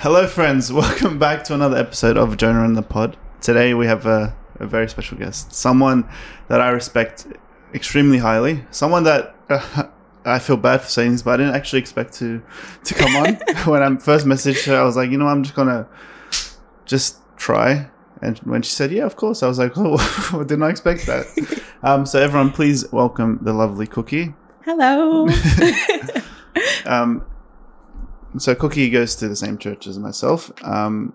Hello, friends. Welcome back to another episode of Jonah and the Pod. Today we have a, a very special guest, someone that I respect extremely highly, someone that uh, I feel bad for saying this, but I didn't actually expect to to come on. when I first messaged her, I was like, you know, I'm just gonna just try. And when she said, "Yeah, of course," I was like, "Oh, did not I expect that." um, so everyone, please welcome the lovely Cookie. Hello. Um, so Cookie goes to the same church as myself. Um,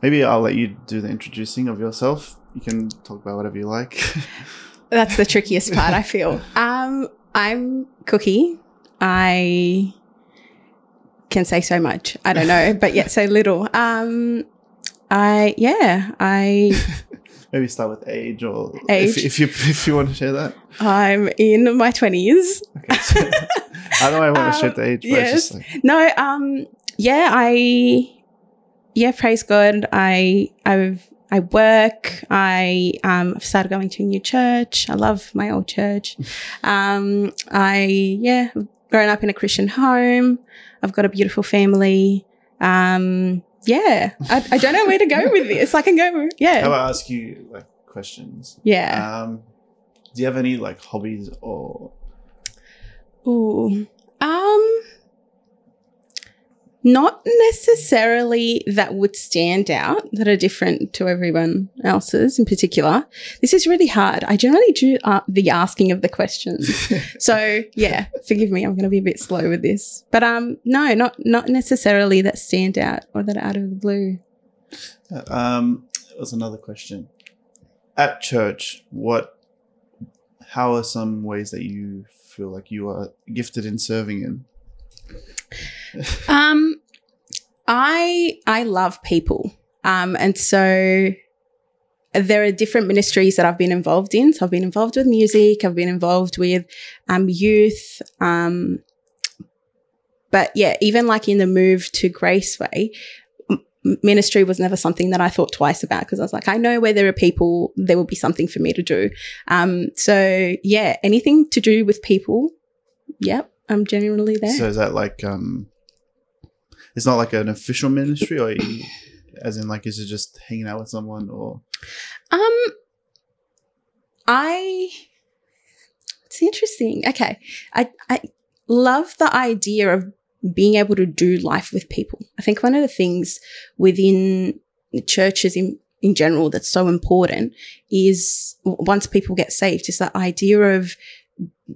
maybe I'll let you do the introducing of yourself. You can talk about whatever you like. That's the trickiest part, I feel. Um, I'm Cookie. I can say so much. I don't know, but yet so little. Um, I yeah, I maybe start with age or Age. If, if you if you want to share that. I'm in my twenties. Okay. So, I don't know. I want to Um, share the age, but it's just like, No, um, yeah, I, yeah, praise God. I, I've, I work. I, um, I've started going to a new church. I love my old church. Um, I, yeah, I've grown up in a Christian home. I've got a beautiful family. Um, yeah, I, I don't know where to go with this. I can go, yeah, about I ask you like questions? yeah. Um, do you have any like hobbies or Ooh. Um not necessarily that would stand out that are different to everyone else's in particular. This is really hard. I generally do uh, the asking of the questions. so, yeah, forgive me. I'm going to be a bit slow with this. But um no, not not necessarily that stand out or that are out of the blue. um? That was another question. At church, what? How are some ways that you feel like you are gifted in serving in? Um, I I love people. Um, and so there are different ministries that I've been involved in. So I've been involved with music. I've been involved with um, youth. Um, but yeah, even like in the move to Graceway, ministry was never something that I thought twice about because I was like, I know where there are people, there will be something for me to do. Um, so yeah, anything to do with people, yep, I'm generally there. So is that like um? It's not like an official ministry, or you, as in like is it just hanging out with someone, or Um, I. It's interesting. Okay, I I love the idea of being able to do life with people. I think one of the things within churches in in general that's so important is once people get saved is that idea of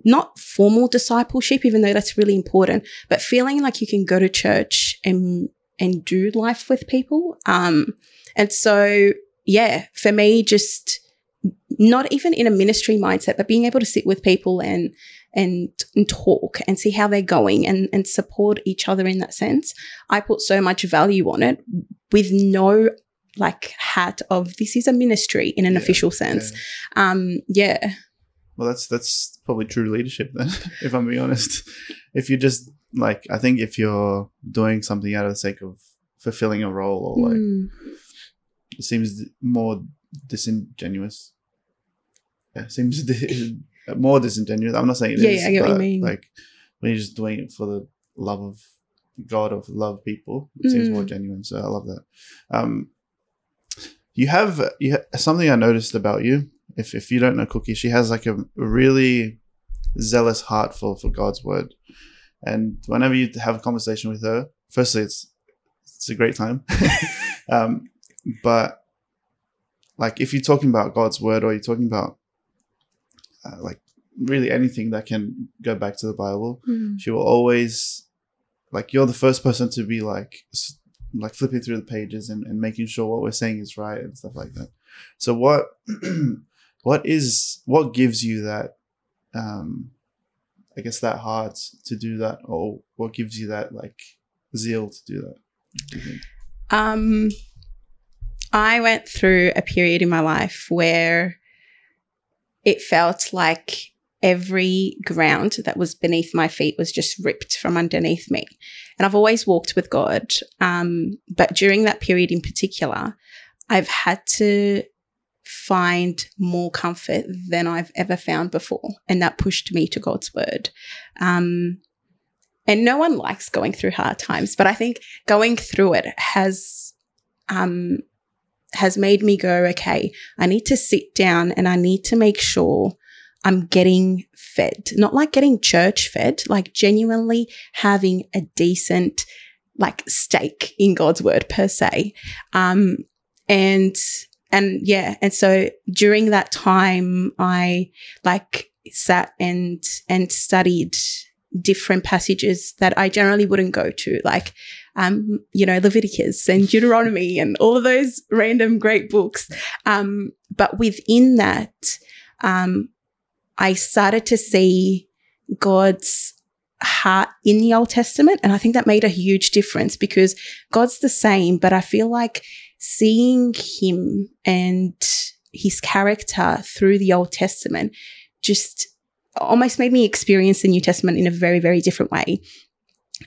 not formal discipleship even though that's really important but feeling like you can go to church and and do life with people um and so yeah for me just not even in a ministry mindset but being able to sit with people and and, and talk and see how they're going and and support each other in that sense i put so much value on it with no like hat of this is a ministry in an Yeah, official sense Yeah. um yeah Well, that's that's probably true leadership then, if I'm being honest. If you just like, I think if you're doing something out of the sake of fulfilling a role, or like, Mm. it seems more disingenuous. Yeah, seems more disingenuous. I'm not saying it is. Yeah, yeah, I get what you mean. Like when you're just doing it for the love of God or for love of people, it seems Mm. more genuine. So I love that. Um, you have you ha- something I noticed about you. If if you don't know Cookie, she has like a really zealous heart for for God's word, and whenever you have a conversation with her, firstly, it's it's a great time. um, but like if you're talking about God's word or you're talking about uh, like really anything that can go back to the Bible, Mm. she will always like you're the first person to be like like flipping through the pages and, and making sure what we're saying is right and stuff like that. So what what is what gives you that um I guess that heart to do that or what gives you that like zeal to do that? do? Um, I went through a period in my life where it felt like every ground that was beneath my feet was just ripped from underneath me. And I've always walked with God. Um, but during that period in particular, I've had to find more comfort than I've ever found before. And that pushed me to God's word. Um, and no one likes going through hard times, but I think going through it has, um, has made me go, okay, I need to sit down and I need to make sure I'm getting fed, not like getting church fed, like genuinely having a decent, like steak in God's word per se. Um, and, and yeah. And so during that time, I like sat and, and studied different passages that I generally wouldn't go to, like, um, you know, Leviticus and Deuteronomy and all of those random great books. Um, but within that, um, I started to see God's heart in the Old Testament. And I think that made a huge difference because God's the same, but I feel like seeing him and his character through the Old Testament just almost made me experience the New Testament in a very, very different way.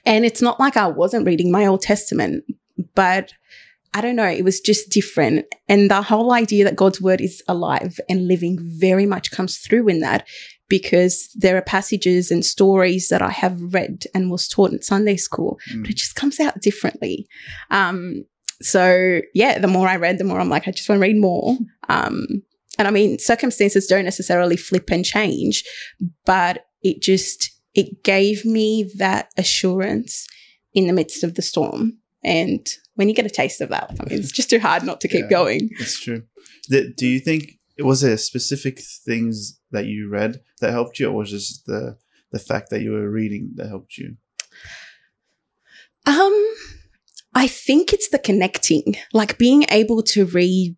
And it's not like I wasn't reading my Old Testament, but I don't know, it was just different. And the whole idea that God's word is alive and living very much comes through in that because there are passages and stories that I have read and was taught in Sunday school, mm. but it just comes out differently. Um, so yeah, the more I read, the more I'm like, I just want to read more. Um, and I mean, circumstances don't necessarily flip and change, but it just, it gave me that assurance in the midst of the storm. And when you get a taste of that, I mean, it's just too hard not to keep yeah, going. It's true. Do you think it was there specific things that you read that helped you, or was just the the fact that you were reading that helped you? Um, I think it's the connecting, like being able to read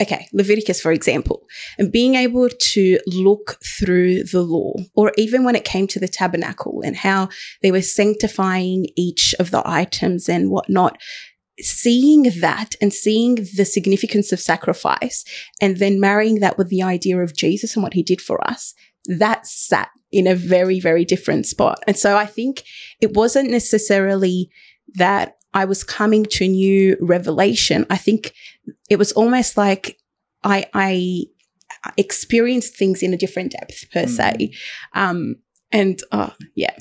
okay, Leviticus, for example, and being able to look through the law, or even when it came to the tabernacle and how they were sanctifying each of the items and whatnot, seeing that and seeing the significance of sacrifice and then marrying that with the idea of Jesus and what he did for us, that sat in a very, very different spot. And so I think it wasn't necessarily that I was coming to new revelation. I think it was almost like I, I experienced things in a different depth per mm. se. Um, and uh, yeah,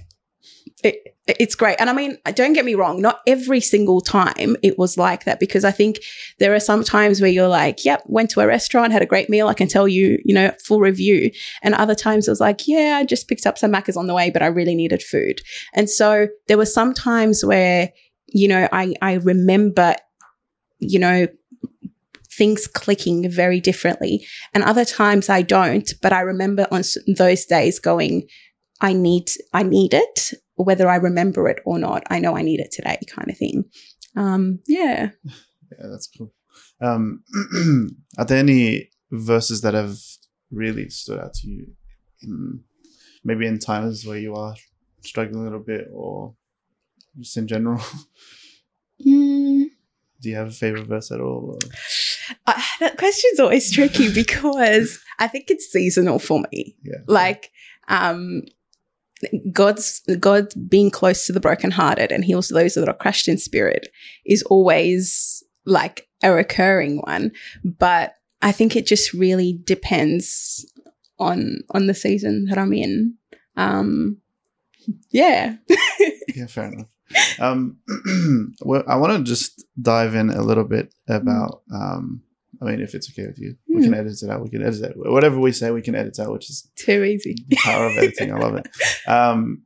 it, it's great. And I mean, don't get me wrong, not every single time it was like that because I think there are some times where you're like, yep, went to a restaurant, had a great meal. I can tell you, you know, full review. And other times it was like, yeah, I just picked up some Maccas on the way, but I really needed food. And so there were some times where you know, I, I remember, you know, things clicking very differently. And other times I don't, but I remember on those days going, I need, I need it, whether I remember it or not. I know I need it today kind of thing. Um, yeah. Yeah, that's cool. Um, are there any verses that have really stood out to you in maybe in times where you are struggling a little bit or just in general? Mm. Do you have a favorite verse at all? Uh, that question's always tricky because I think it's seasonal for me. Yeah. Like, um, God's God being close to the brokenhearted and heals those that are crushed in spirit is always like a recurring one. But I think it just really depends on on the season that I'm in. Um, yeah. yeah, fair enough. Um, well, I want to just dive in a little bit about. Um, I mean, if it's okay with you, we can hmm. edit it out. We can edit it. Whatever we say, we can edit out, which is too easy. Power of editing. I love it. Um,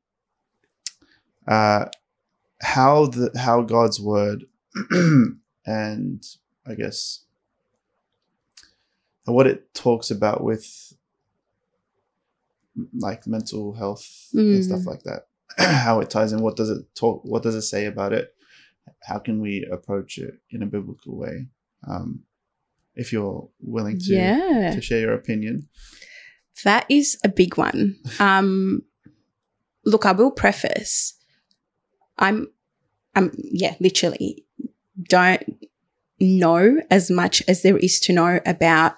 uh, how the how God's word and I guess what it talks about with like mental health mm. and stuff mm. like that how it ties in what does it talk what does it say about it? How can we approach it in a biblical way? Um, if you're willing to yeah. to share your opinion. That is a big one. Um, look i will preface. I'm i'm yeah literally don't know as much as there is to know about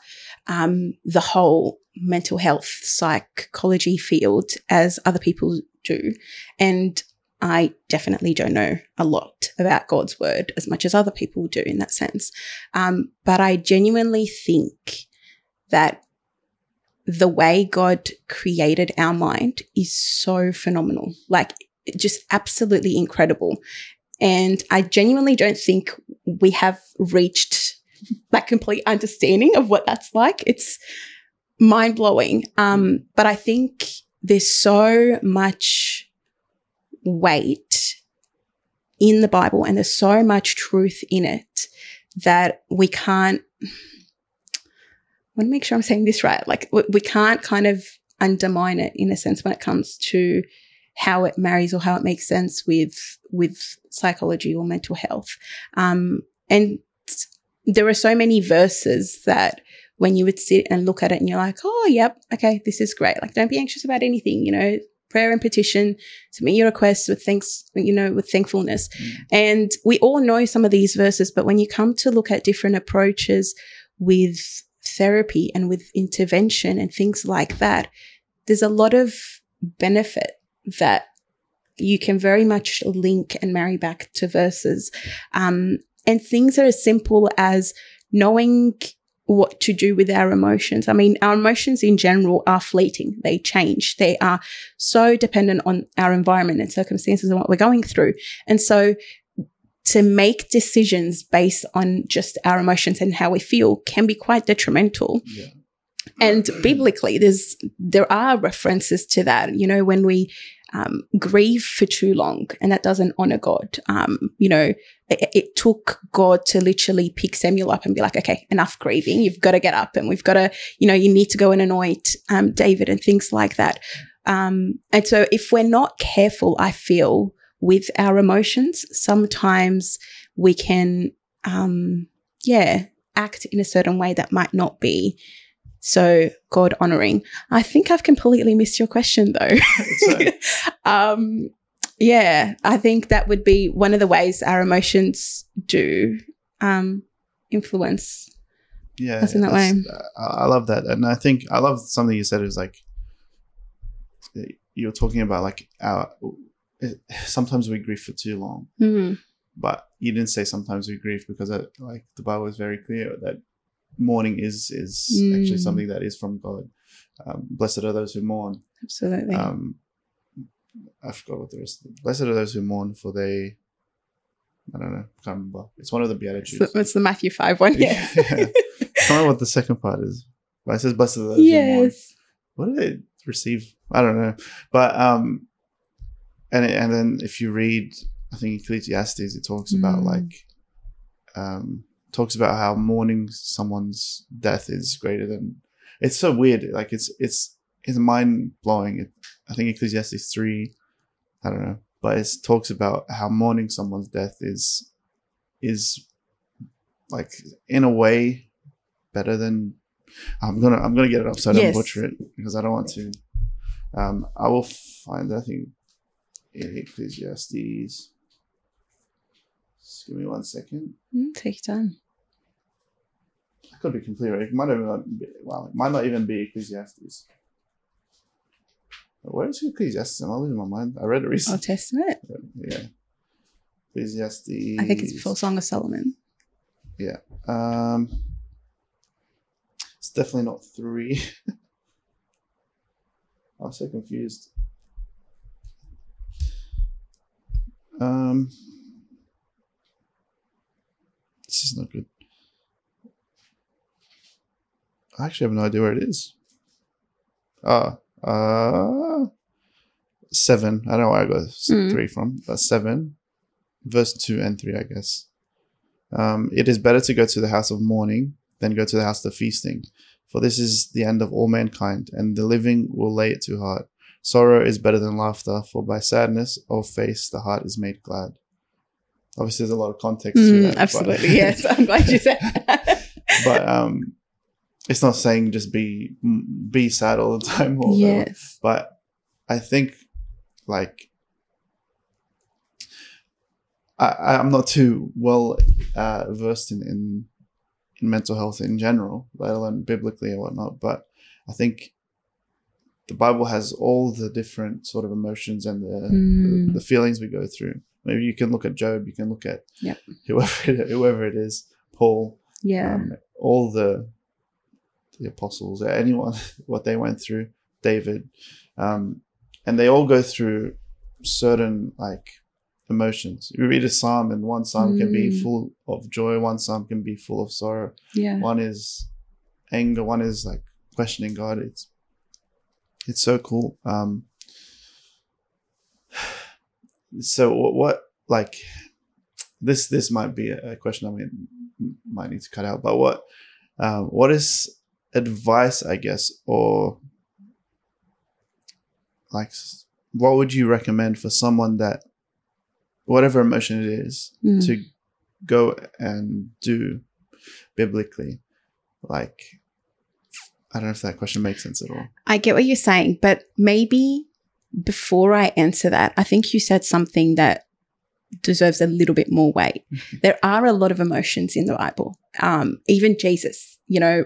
um, the whole mental health psychology field as other people do. And I definitely don't know a lot about God's word as much as other people do in that sense. Um, but I genuinely think that the way God created our mind is so phenomenal. Like just absolutely incredible. And I genuinely don't think we have reached that complete understanding of what that's like. It's mind blowing. Um, but I think there's so much weight in the Bible and there's so much truth in it that we can't. I want to make sure I'm saying this right. Like, we, can't kind of undermine it in a sense when it comes to how it marries or how it makes sense with with psychology or mental health. Um, and there are so many verses that when you would sit and look at it and you're like, oh, yep, okay, this is great. Like, don't be anxious about anything, you know, prayer and petition, submit your requests with thanks, you know, with thankfulness. Mm. And we all know some of these verses, but when you come to look at different approaches with therapy and with intervention and things like that, there's a lot of benefit that you can very much link and marry back to verses. Um, and things are as simple as knowing what to do with our emotions. I mean, our emotions in general are fleeting. They change. They are so dependent on our environment and circumstances and what we're going through. And so to make decisions based on just our emotions and how we feel can be quite detrimental. Yeah. And biblically, there's there are references to that. You know, when we um, grieve for too long, and that doesn't honor God. Um, you know, it, it, took God to literally pick Samuel up and be like, "Okay, enough grieving. You've got to get up, and we've got to, you know, you need to go and anoint um, David and things like that." Um, and so, if we're not careful, I feel with our emotions, sometimes we can, um, yeah, act in a certain way that might not be so God honoring. I think I've completely missed your question though. um, yeah, I think that would be one of the ways our emotions do um, influence yeah, us in that way. I love that, and I think I love something you said is like you're talking about like our sometimes we grieve for too long, mm-hmm. but you didn't say sometimes we grieve because I, like the Bible is very clear that mourning is is mm. actually something that is from God. Um, blessed are those who mourn. Absolutely. Um, I forgot what the rest. Of Blessed are those who mourn, for they. I don't know. I Can't remember. It's one of the beatitudes. It's the, it's the Matthew five one. Yeah. yeah. I don't know what the second part is. But it says, "Blessed are those yes. who mourn." What do they receive? I don't know. But um, and and then if you read, I think Ecclesiastes, it talks mm. about like um talks about how mourning someone's death is greater than. It's so weird. Like it's it's it's mind blowing. It, I think Ecclesiastes three. I don't know, but it talks about how mourning someone's death is is like in a way better than. I'm gonna I'm gonna get it up so I don't yes. butcher it because I don't want to. Um, I will find. I think in Ecclesiastes. Just give me one second. Mm, take time. Could be completely right. It might even be, well, it might not even be Ecclesiastes. Where is Ecclesiastes? I'm losing my mind? I read it recently. Old Testament. Yeah. Ecclesiastes. I think it's before Song of Solomon. Yeah. Um. It's definitely not three. I'm so confused. Um. This is not good. I actually have no idea where it is. Ah, uh, uh, seven. I don't know where I got mm. three from, but seven, verse two and three, I guess. Um, it is better to go to the house of mourning than go to the house of feasting, for this is the end of all mankind, and the living will lay it to heart. Sorrow is better than laughter, for by sadness of face the heart is made glad. Obviously, there's a lot of context mm, to that. Absolutely, yes. I'm glad you said that. but um, it's not saying just be be sad all the time. Or yes, whatever. but I think like I, I'm not too well uh, versed in, in in mental health in general, let alone biblically and whatnot. But I think the Bible has all the different sort of emotions and the, mm. the, the, feelings we go through. Maybe you can look at Job, you can look at yep. whoever it, whoever it is, Paul. Yeah. Um, all the the apostles, or anyone, what they went through, David, um, and they all go through certain like emotions. You read a psalm, and one psalm can be Mm. full of joy, one psalm can be full of sorrow. Yeah. One is anger, one is like questioning God. It's it's so cool. Um, so what, what like this this might be a question I mean might need to cut out, but what um, what is advice, I guess, or like what would you recommend for someone that whatever emotion it is Mm. to go and do biblically like i don't know if that question makes sense at all I get what you're saying, but maybe before I answer that, I think you said something that deserves a little bit more weight. there are a lot of emotions in the Bible. Um, even Jesus, you know,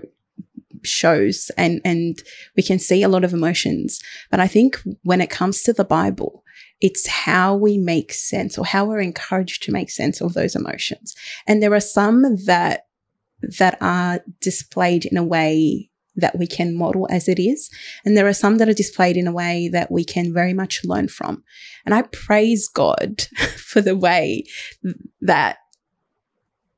shows and and we can see a lot of emotions. But I think when it comes to the Bible, it's how we make sense or how we're encouraged to make sense of those emotions. And there are some that that are displayed in a way that we can model as it is. And there are some that are displayed in a way that we can very much learn from. And I praise God for the way that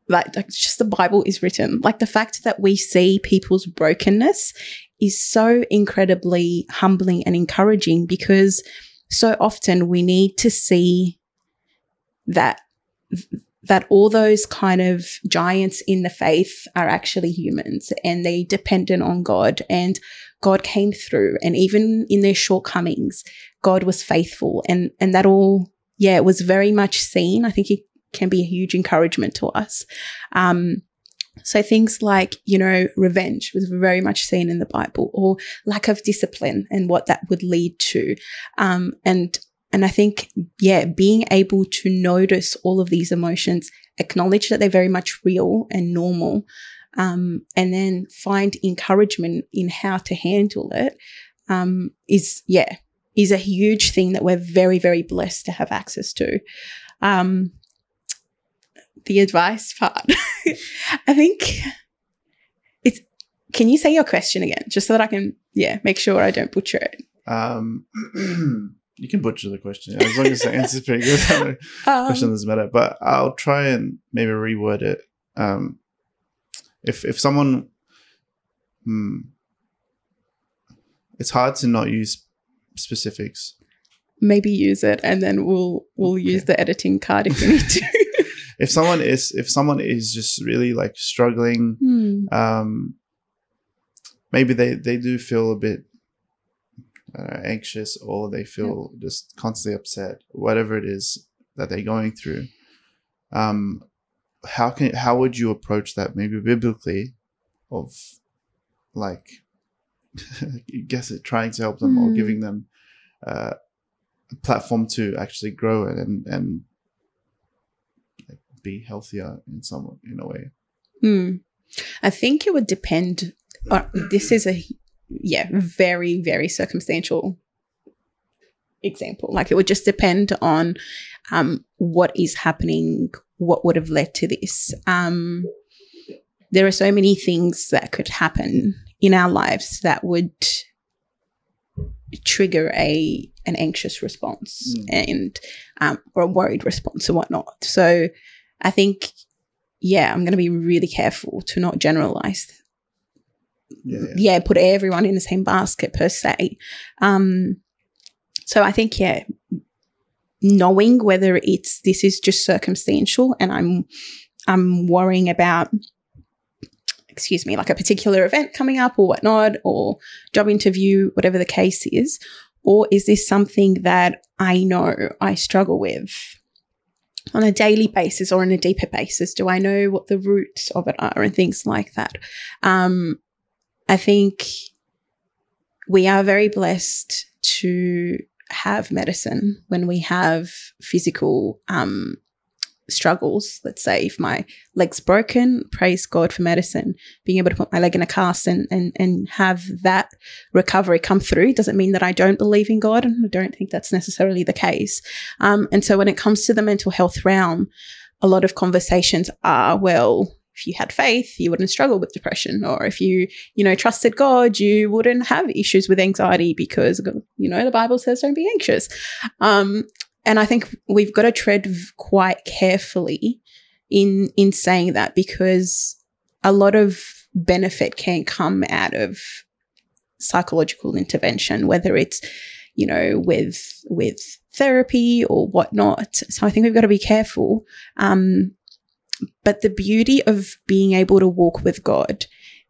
like, like just the Bible is written. Like the fact that we see people's brokenness is so incredibly humbling and encouraging because so often we need to see that that all those kind of giants in the faith are actually humans and they dependent on God and God came through and even in their shortcomings God was faithful and and that all yeah it was very much seen I think it can be a huge encouragement to us um so things like you know revenge was very much seen in the Bible or lack of discipline and what that would lead to um and and I think, yeah, being able to notice all of these emotions, acknowledge that they're very much real and normal, um, and then find encouragement in how to handle it um, is, yeah, is a huge thing that we're very, very blessed to have access to. Um, the advice part, I think it's. Can you say your question again, just so that I can, yeah, make sure I don't butcher it? um you can butcher the question as long as the answer's pretty good the question Um, doesn't matter but i'll try and maybe reword it um if if someone hmm, it's hard to not use specifics maybe use it and then we'll we'll use Okay. the editing card if we need to. If someone is if someone is just really like struggling Hmm. um maybe they they do feel a bit uh, anxious or they feel just constantly upset whatever it is that they're going through um how can how would you approach that maybe biblically of like I guess it trying to help them or Hmm. giving them uh, a platform to actually grow it and and be healthier in some in a way Hmm. I think it would depend. Uh, this is a yeah very very circumstantial example. Like it would just depend on um, what is happening, what would have led to this. Um, there are so many things that could happen in our lives that would trigger a an anxious response Mm. and um, or a worried response or whatnot. So I think yeah, I'm going to be really careful to not generalize. yeah, yeah. Yeah, put everyone in the same basket per se. Um, so I think yeah, knowing whether it's this is just circumstantial and I'm I'm worrying about excuse me, like a particular event coming up or whatnot, or job interview, whatever the case is, or is this something that I know I struggle with on a daily basis or on a deeper basis? Do I know what the roots of it are and things like that? Um, I think we are very blessed to have medicine when we have physical um, struggles. Let's say if my leg's broken, praise God for medicine. Being able to put my leg in a cast and and and have that recovery come through doesn't mean that I don't believe in God, and I don't think that's necessarily the case. Um, and so when it comes to the mental health realm, a lot of conversations are well. If you had faith, you wouldn't struggle with depression, or if you, you know, trusted God, you wouldn't have issues with anxiety because, you know, the Bible says don't be anxious. Um, and I think we've got to tread quite carefully in in saying that because a lot of benefit can come out of psychological intervention, whether it's you know with with therapy or whatnot. So I think we've got to be careful. Um, but the beauty of being able to walk with God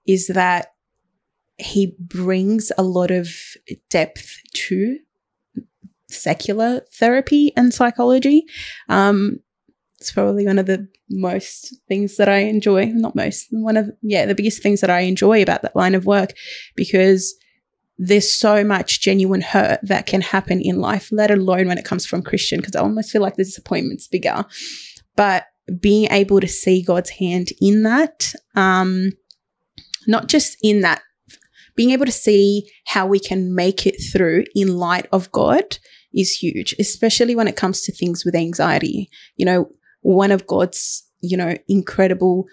is that He brings a lot of depth to secular therapy and psychology. Um, it's probably one of the most things that I enjoy. Not most, one of yeah, the biggest things that I enjoy about that line of work because there's so much genuine hurt that can happen in life, let alone when it comes from Christian, because I almost feel like the disappointment's bigger. But being able to see God's hand in that, um, not just in that, being able to see how we can make it through in light of God is huge, especially when it comes to things with anxiety. You know, one of God's, you know, incredible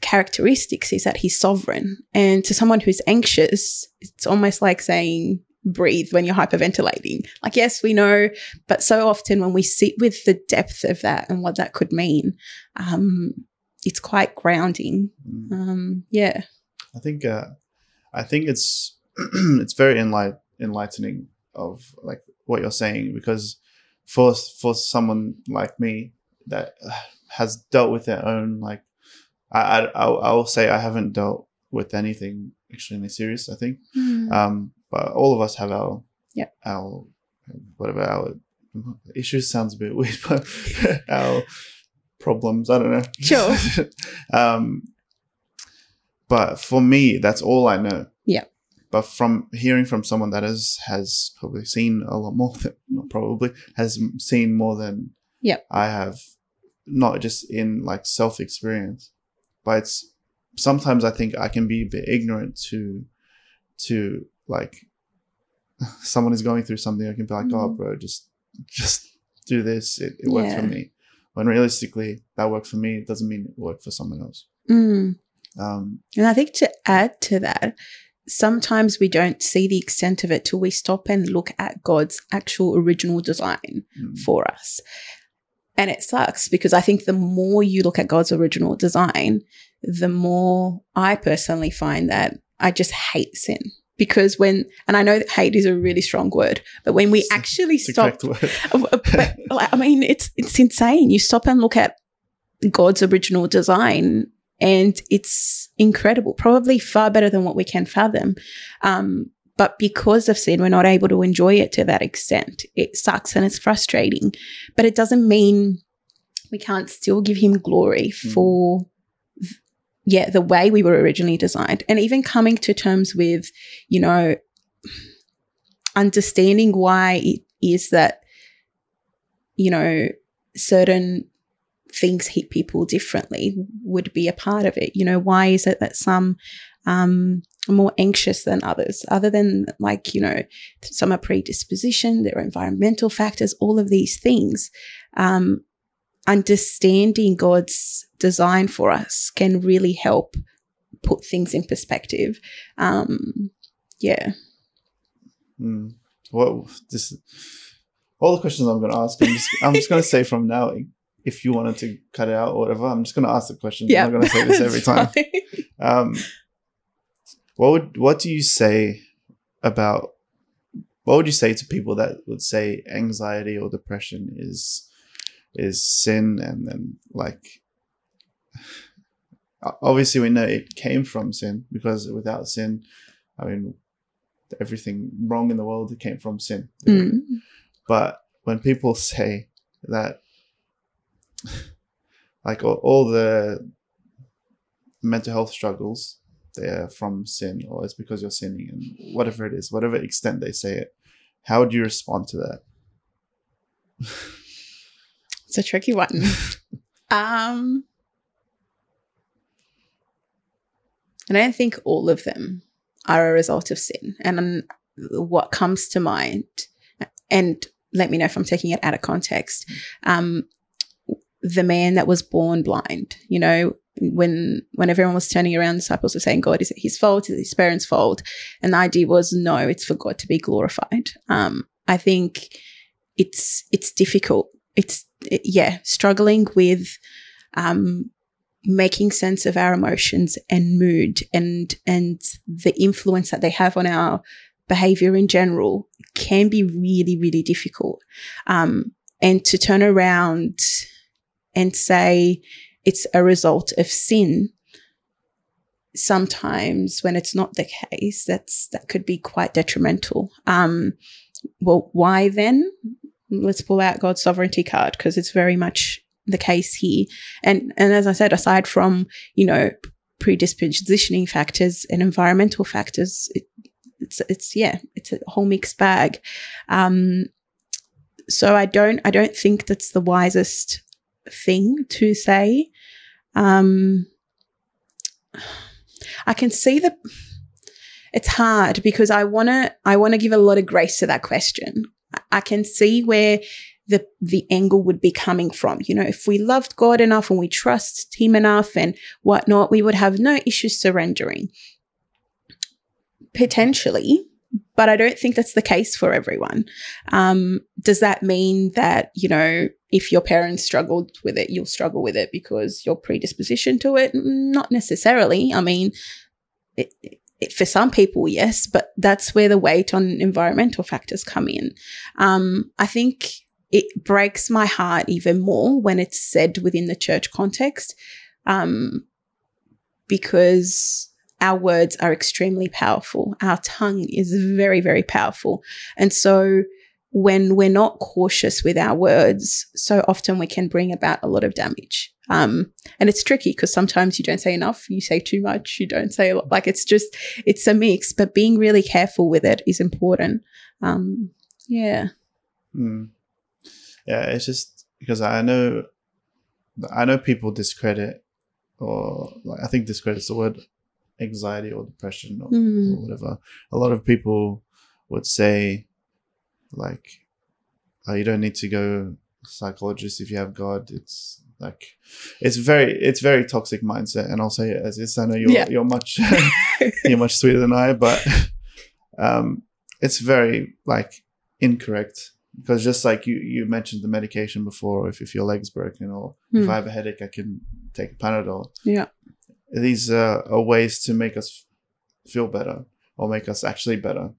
characteristics is that he's sovereign. And to someone who's anxious, it's almost like saying, breathe when you're hyperventilating. Like, yes, we know, but so often when we sit with the depth of that and what that could mean, um, it's quite grounding. Mm. Um, yeah. I think uh, I think it's it's very enlight- enlightening of like what you're saying because for for someone like me that has dealt with their own like I I I'll, say I haven't dealt with anything extremely serious. I think, um, but all of us have our Yep. our whatever our issues sounds a bit weird, but our problems. I don't know. Sure. um, but for me, that's all I know. But from hearing from someone that has has probably seen a lot more than not probably has seen more than Yeah. I have, not just in like self experience, but it's sometimes I think I can be a bit ignorant to to like someone is going through something. I can be like, oh, Mhm. bro, just just do this. It, it works for me. When realistically, that worked for me. It doesn't mean it worked for someone else. Mm. Um, And I think to add to that, sometimes we don't see the extent of it till we stop and look at God's actual original design mm, for us. And it sucks because I think the more you look at God's original design, the more I personally find that I just hate sin. Because when, and I know that hate is a really strong word, but when we It's actually stop correct word. But I mean, it's it's insane. You stop and look at God's original design, and it's incredible. Probably far better than what we can fathom. Um, but because of sin, we're not able to enjoy it to that extent. It sucks and it's frustrating. But it doesn't mean we can't still give Him glory Mm. for. Yeah, the way we were originally designed, and even coming to terms with, you know, understanding why it is that you know, certain things hit people differently would be a part of it. You know, why is it that some um, are more anxious than others, other than like, you know, some are predisposition, there are environmental factors, all of these things. Um, understanding God's design for us can really help put things in perspective. Um, yeah. Mm. What this? All the questions I'm going to ask. I'm just, just going to say from now, if you wanted to cut it out or whatever, I'm just going to ask the question. Yeah. I'm not going to say this every time. Um, what would what do you say about what would you say to people that would say anxiety or depression is is sin and then like obviously we know it came from sin because without sin i mean everything wrong in the world came from sin Mm. but when people say that like all, all the mental health struggles they're from sin or it's because you're sinning and whatever it is whatever extent they say it how would you respond to that It's a tricky one. um, and I think all of them are a result of sin. And um, what comes to mind, and let me know if I'm taking it out of context, um, the man that was born blind, you know, when when everyone was turning around, disciples were saying, God, is it his fault? Is it his parents' fault? And the idea was, no, it's for God to be glorified. Um, I think it's it's difficult. It's yeah, struggling with um, making sense of our emotions and mood and and the influence that they have on our behavior in general can be really really difficult um, and to turn around and say it's a result of sin sometimes when it's not the case that's that could be quite detrimental um, well why then let's pull out god's sovereignty card because it's very much the case here. And and as I said, aside from you know predispositioning factors and environmental factors, it, it's it's yeah, it's a whole mixed bag. Um, so I don't I don't think that's the wisest thing to say. Um, I can see the. It's hard because I wanna I wanna give a lot of grace to that question. I can see where the the angle would be coming from. You know, if we loved God enough and we trust Him enough and whatnot, we would have no issues surrendering. Potentially, but I don't think that's the case for everyone. Um, does that mean that you know if your parents struggled with it, you'll struggle with it because your predisposition to it? Not necessarily. I mean, it, it, for some people, yes, but that's where the weight on environmental factors come in. Um, I think it breaks my heart even more when it's said within the church context, um, because our words are extremely powerful. Our tongue is very, very powerful. And so when we're not cautious with our words, so often we can bring about a lot of damage. Um, and it's tricky because sometimes you don't say enough, you say too much, you don't say a lot. Like it's just, it's a mix, but being really careful with it is important. Um, yeah. Mm yeah, it's just because I know, I know people discredit, or like I think discredits the word anxiety or depression or, mm. or whatever. A lot of people would say, like, oh, you don't need to go psychologist if you have God. It's like it's very it's very toxic mindset, and I'll say it as is. I know you're yeah. you're much you're much sweeter than I, but um, it's very like incorrect because just like you you mentioned the medication before if, if your leg's broken or if hmm. i have a headache i can take a panadol yeah these uh, are ways to make us feel better or make us actually better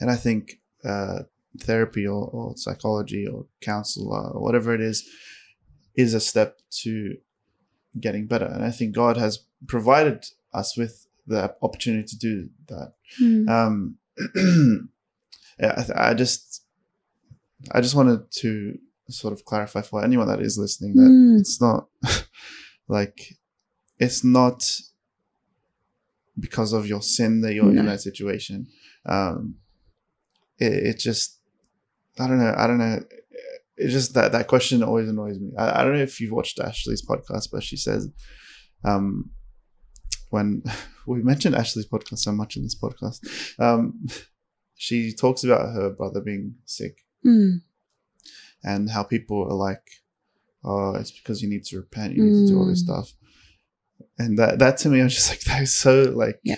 and i think uh, therapy or, or psychology or counselor or whatever it is is a step to getting better and i think god has provided us with the opportunity to do that mm. um I, I just I just wanted to sort of clarify for anyone that is listening that mm. it's not like it's not because of your sin that you're no. in that situation. Um, it, it, just, I don't know. I don't know. It's just that that question always annoys me. I, I don't know if you've watched Ashley's podcast, but she says, um, when we mentioned Ashley's podcast so much in this podcast, um, she talks about her brother being sick Mm. And how people are like, oh, it's because you need to repent, you need mm. to do all this hmm. stuff. And that that to me, I was just like, that is so like yeah.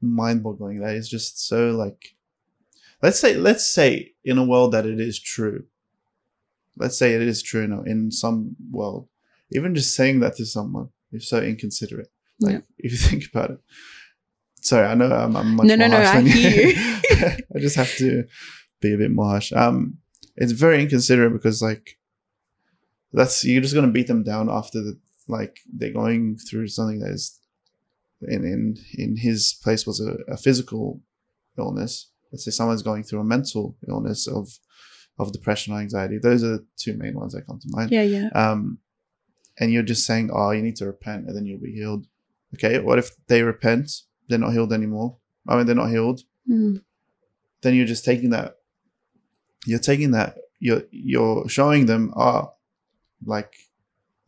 mind boggling. That is just so like let's say let's say in a world that it is true. Let's say it is true in, in some world. Even just saying that to someone is so inconsiderate. Like yeah. if you think about it. Sorry, I know I'm, I'm much no, more no, harsh no, than I you. I just have to be a bit more harsh. Um, it's very inconsiderate because like that's you're just gonna beat them down after the like they're going through something that is in in in his place was a, a physical illness. Let's say someone's going through a mental illness of of depression or anxiety. Those are the two main ones that come to mind. Yeah, yeah. Um, and you're just saying, oh, you need to repent and then you'll be healed. Okay, what if they repent? They're not healed anymore. I mean, they're not healed. Mm. Then you're just taking that you're taking that you're you're showing them oh like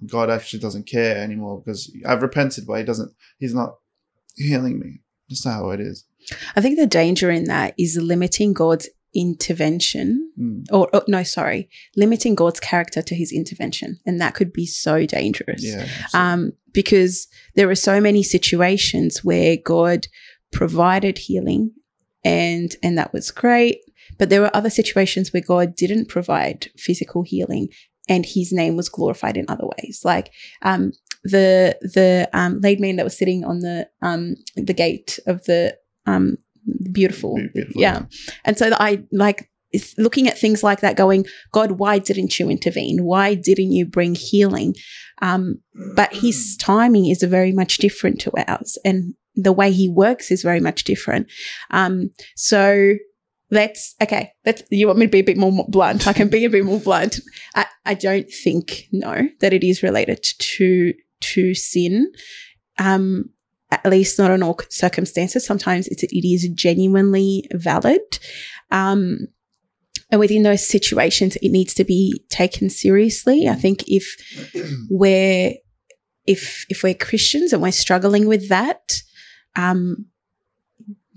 god actually doesn't care anymore because i've repented but he doesn't he's not healing me. That's not how it is. I think the danger in that is limiting god's intervention mm. or, or, no sorry limiting god's character to his intervention and that could be so dangerous. Yeah, um because there are so many situations where god provided healing and and that was great but there were other situations where God didn't provide physical healing and his name was glorified in other ways. Like um, the the um, lame man that was sitting on the um, the gate of the um, beautiful, Beautiful, yeah. And so I like is looking at things like that, going, God, why didn't you intervene? Why didn't you bring healing? Um, but His timing is very much different to ours, and the way He works is very much different. Um, so let's okay. Let's. You want me to be a bit more blunt? I can be a bit more blunt. I, I don't think no that it is related to to sin. Um, at least not in all circumstances. Sometimes it's, it is genuinely valid. Um, and within those situations, it needs to be taken seriously. I think if we're if if we're Christians and we're struggling with that, um,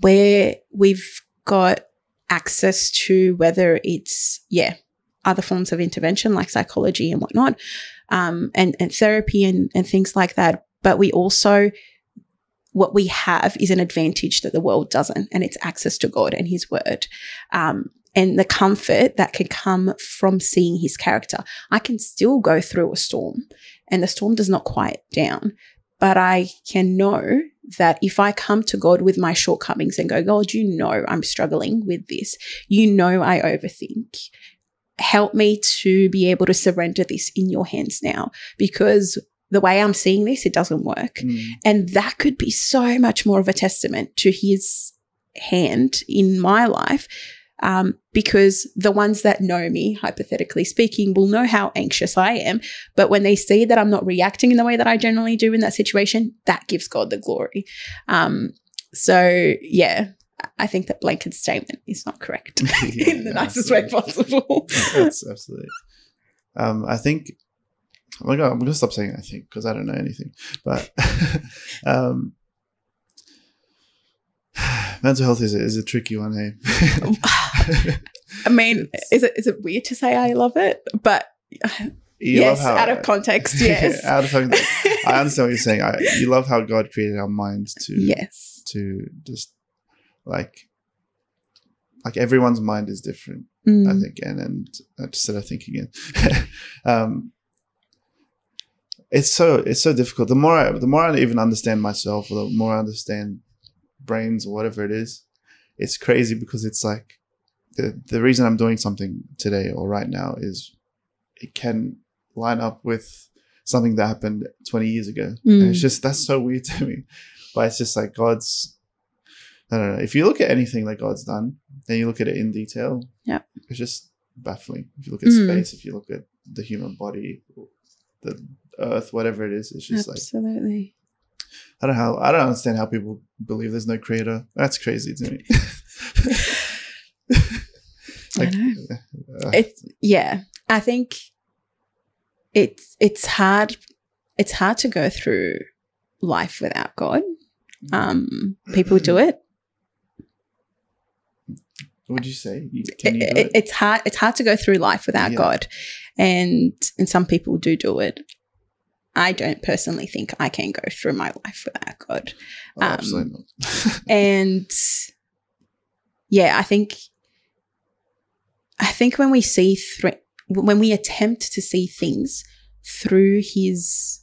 where we've got access to whether it's yeah other forms of intervention like psychology and whatnot, um, and and therapy and and things like that, but we also what we have is an advantage that the world doesn't, and it's access to God and His Word. Um, and the comfort that can come from seeing his character. I can still go through a storm and the storm does not quiet down, but I can know that if I come to God with my shortcomings and go, God, you know I'm struggling with this. You know I overthink. Help me to be able to surrender this in your hands now because the way I'm seeing this, it doesn't work. Mm. And that could be so much more of a testament to his hand in my life um, because the ones that know me, hypothetically speaking, will know how anxious I am. But when they see that I'm not reacting in the way that I generally do in that situation, that gives God the glory. Um, so, yeah, I think that blanket statement is not correct Yeah, in the nicest way possible. That's absolutely. Um, I think. Oh my god, I'm gonna stop saying I think because I don't know anything. But um, mental health is a, is a tricky one, hey. I mean, is it is it weird to say I love it? But yes, out of context, yes. out of context. I understand what you're saying. I, you love how God created our minds to yes. to just like like everyone's mind is different. I Mm. think, and and I just said I think again. um, it's so it's so difficult. The more I the more I even understand myself, or the more I understand brains or whatever it is, it's crazy because it's like the the reason I'm doing something today or right now is it can line up with something that happened 20 years ago. And Mm. it's just that's so weird to me. But it's just like God's I don't know. If you look at anything that God's done, then you look at it in detail. Yeah. It's just baffling. If you look at Mm. space, if you look at the human body, the earth, whatever it is, it's just like Absolutely. I don't know how I don't understand how people believe there's no creator. That's crazy to me. I know. uh, It's yeah. I think it's it's hard it's hard to go through life without God. Um people do it. what would you say? You It- it? It's hard it's hard to go through life without Yeah. God. And and some people do do it. I don't personally think I can go through my life without God. Oh, um, absolutely not. and yeah i think i think when we see through when we attempt to see things through his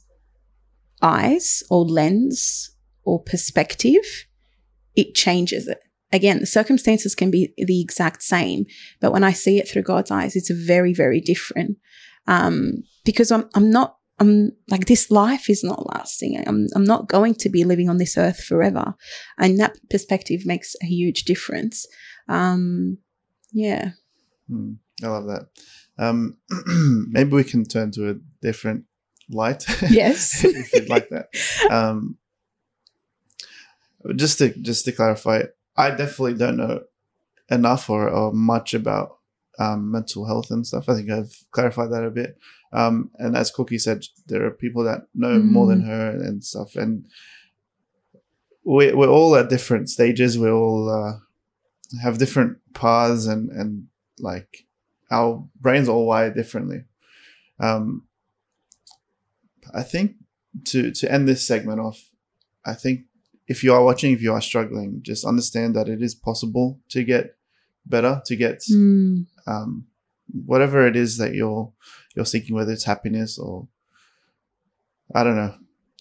eyes or lens or perspective it changes it. Again the circumstances can be the exact same but when i see it through god's eyes it's very very different. Um, because i'm i'm not i'm like this life is not lasting. I'm i'm not going to be living on this earth forever. And that perspective makes a huge difference. Um yeah Hmm, I love that. Um, maybe we can turn to a different light. Yes. if you'd like that. Um, just to just to clarify, I definitely don't know enough or, or much about um, mental health and stuff. I think I've clarified that a bit. Um, and as Cookie said, there are people that know more than her and stuff. And we, we're all at different stages. We all uh, have different paths and, and like our brains all wired differently. Um, I think to to end this segment off, I think if you are watching, if you are struggling, just understand that it is possible to get better to get Mm. um, whatever it is that you're you're seeking, whether it's happiness or I don't know.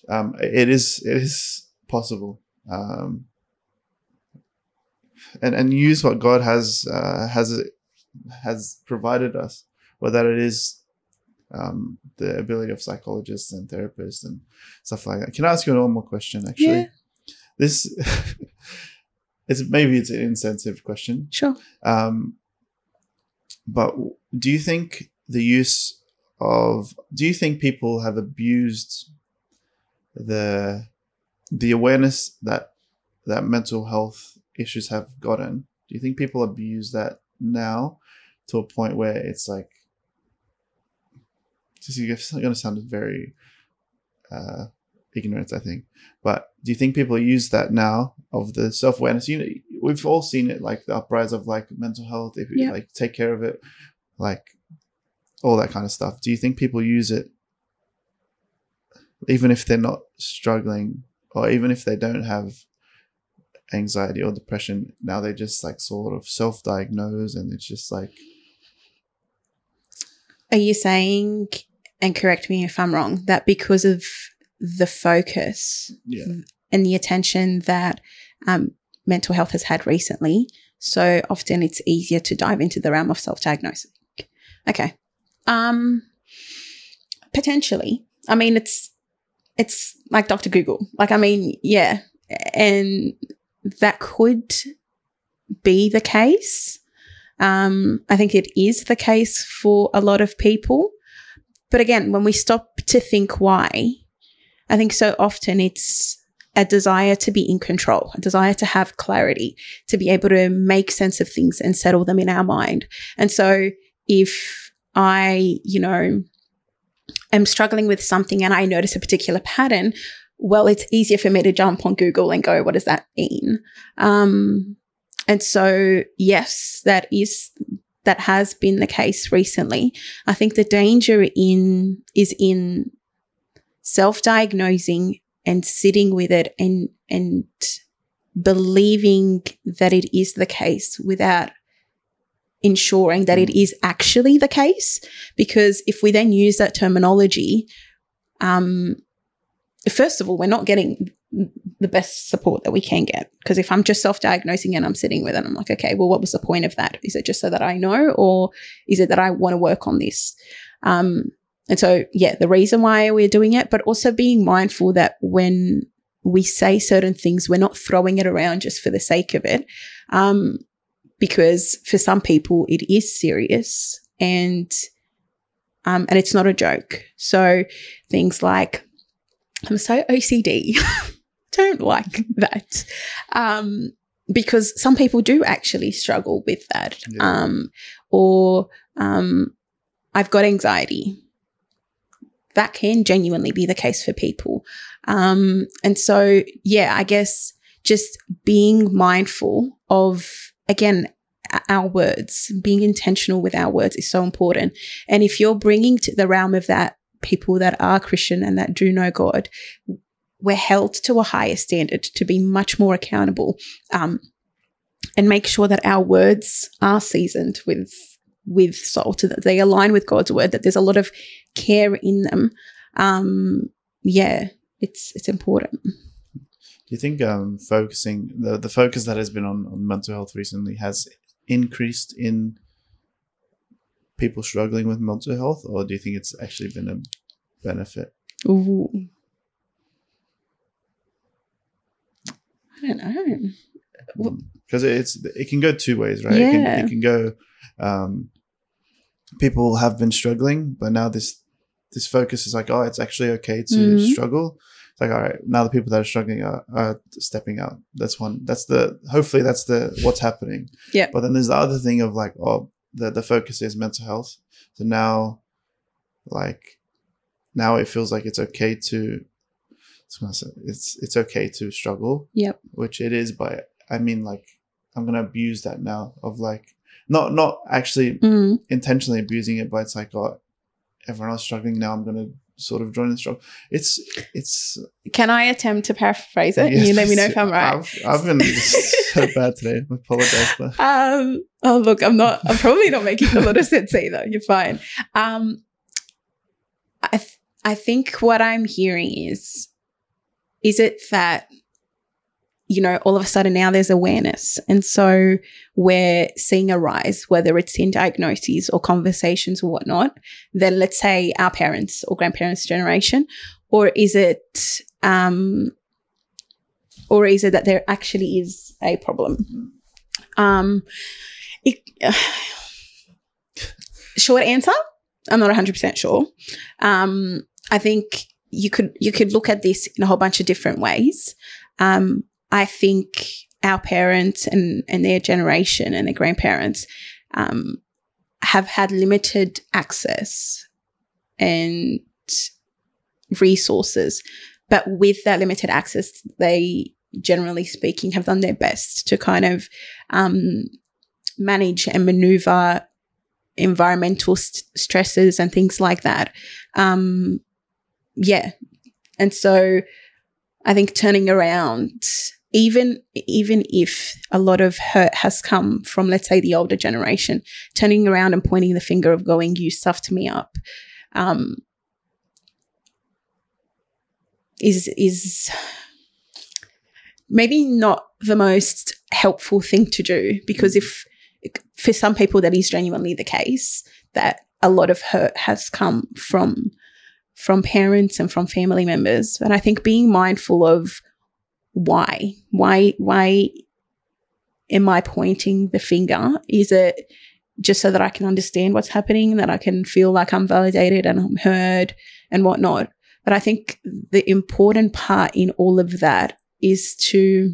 Um, it is it is possible, um, and and use what God has uh, has has provided us, whether it is um, the ability of psychologists and therapists and stuff like that. Can I ask you one more question? Actually, Yeah. this it's maybe it's an insensitive question, Sure. um, but do you think the use of do you think people have abused the the awareness that that mental health issues have gotten? Do you think people abuse that now to a point where it's like this is going to sound very uh, ignorant, I think. But do you think people use that now of the self awareness? You know, we've all seen it, like the uprise of like mental health. If you Yeah. like take care of it, like all that kind of stuff. Do you think people use it even if they're not struggling, or even if they don't have anxiety or depression? Now they just like sort of self diagnose, and it's just like Are you saying, and correct me if I'm wrong, that because of the focus yeah, and the attention that um, mental health has had recently, so often it's easier to dive into the realm of self-diagnosing. Okay, um, potentially. I mean, it's it's like Doctor Google. Like, I mean, yeah, and that could be the case. Um, I think it is the case for a lot of people. But again, when we stop to think why, I think so often it's a desire to be in control, a desire to have clarity, to be able to make sense of things and settle them in our mind. And so if I, you know, am struggling with something and I notice a particular pattern, well, it's easier for me to jump on Google and go, what does that mean? Um, and so, yes, that is that has been the case recently. I think the danger in is in self-diagnosing and sitting with it and and believing that it is the case without ensuring that it is actually the case because if we then use that terminology um first of all we're not getting the best support that we can get because if i'm just self-diagnosing and i'm sitting with it i'm like okay well what was the point of that is it just so that i know or is it that i want to work on this um and so, yeah, the reason why we're doing it, but also being mindful that when we say certain things, we're not throwing it around just for the sake of it. Um, because for some people, it is serious and, um, and it's not a joke. So things like, I'm so OCD. Don't like that. Um, because some people do actually struggle with that. Yeah. Um, or, um, I've got anxiety that can genuinely be the case for people. Um, and so, yeah, I guess just being mindful of, again, our words, being intentional with our words is so important. And if you're bringing to the realm of that people that are Christian and that do know God, we're held to a higher standard to be much more accountable um, and make sure that our words are seasoned with with salt, that they align with God's word, that there's a lot of care in them. Um, yeah, it's it's important. Do you think um, focusing the the focus that has been on, on mental health recently has increased in people struggling with mental health, or do you think it's actually been a benefit? Ooh. I don't know. Because it's it can go two ways, right? It, can, Yeah. it can go. Um, people have been struggling, but now this this focus is like, oh, it's actually okay to Mhm. struggle. It's like, all right, now the people that are struggling are, are stepping out. That's one. That's the hopefully that's the what's happening. Yeah. But then there's the other thing of like, oh, the the focus is mental health. So now, like, now it feels like it's okay to. It's It's it's okay to struggle. Yep. Which it is, but I mean, like, I'm gonna abuse that now of like, not not actually Mm, intentionally abusing it, but it's like, oh, everyone else struggling now. I'm gonna sort of joining the struggle. It's it's. Can I attempt to paraphrase it? yes, you let me know if I'm right. I've, I've been so bad today. I apologize. But Um, oh, look, I'm not, I'm probably not making a lot of sense either. You're fine. Um, I, th- I think what I'm hearing is, is it that, you know, all of a sudden now there's awareness. And so we're seeing a rise, whether it's in diagnoses or conversations or whatnot, then let's say our parents or grandparents' generation, or is it, um, or is it that there actually is a problem? Um, it, short answer, I'm not 100% sure. Um, I think you could you could look at this in a whole bunch of different ways. Um, I think our parents and and their generation and their grandparents um, have had limited access and resources, but with that limited access, they generally speaking have done their best to kind of um, manage and maneuver environmental st- stresses and things like that. Um, yeah. And so I think turning around, even, even if a lot of hurt has come from, let's say, the older generation, turning around and pointing the finger of going, you stuffed me up, um, is, is maybe not the most helpful thing to do because if for some people that is genuinely the case that a lot of hurt has come from from parents and from family members. And i think being mindful of why why why am i pointing the finger? Is it just so that i can understand what's happening that i can feel like i'm validated and i'm heard and whatnot? But i think the important part in all of that is to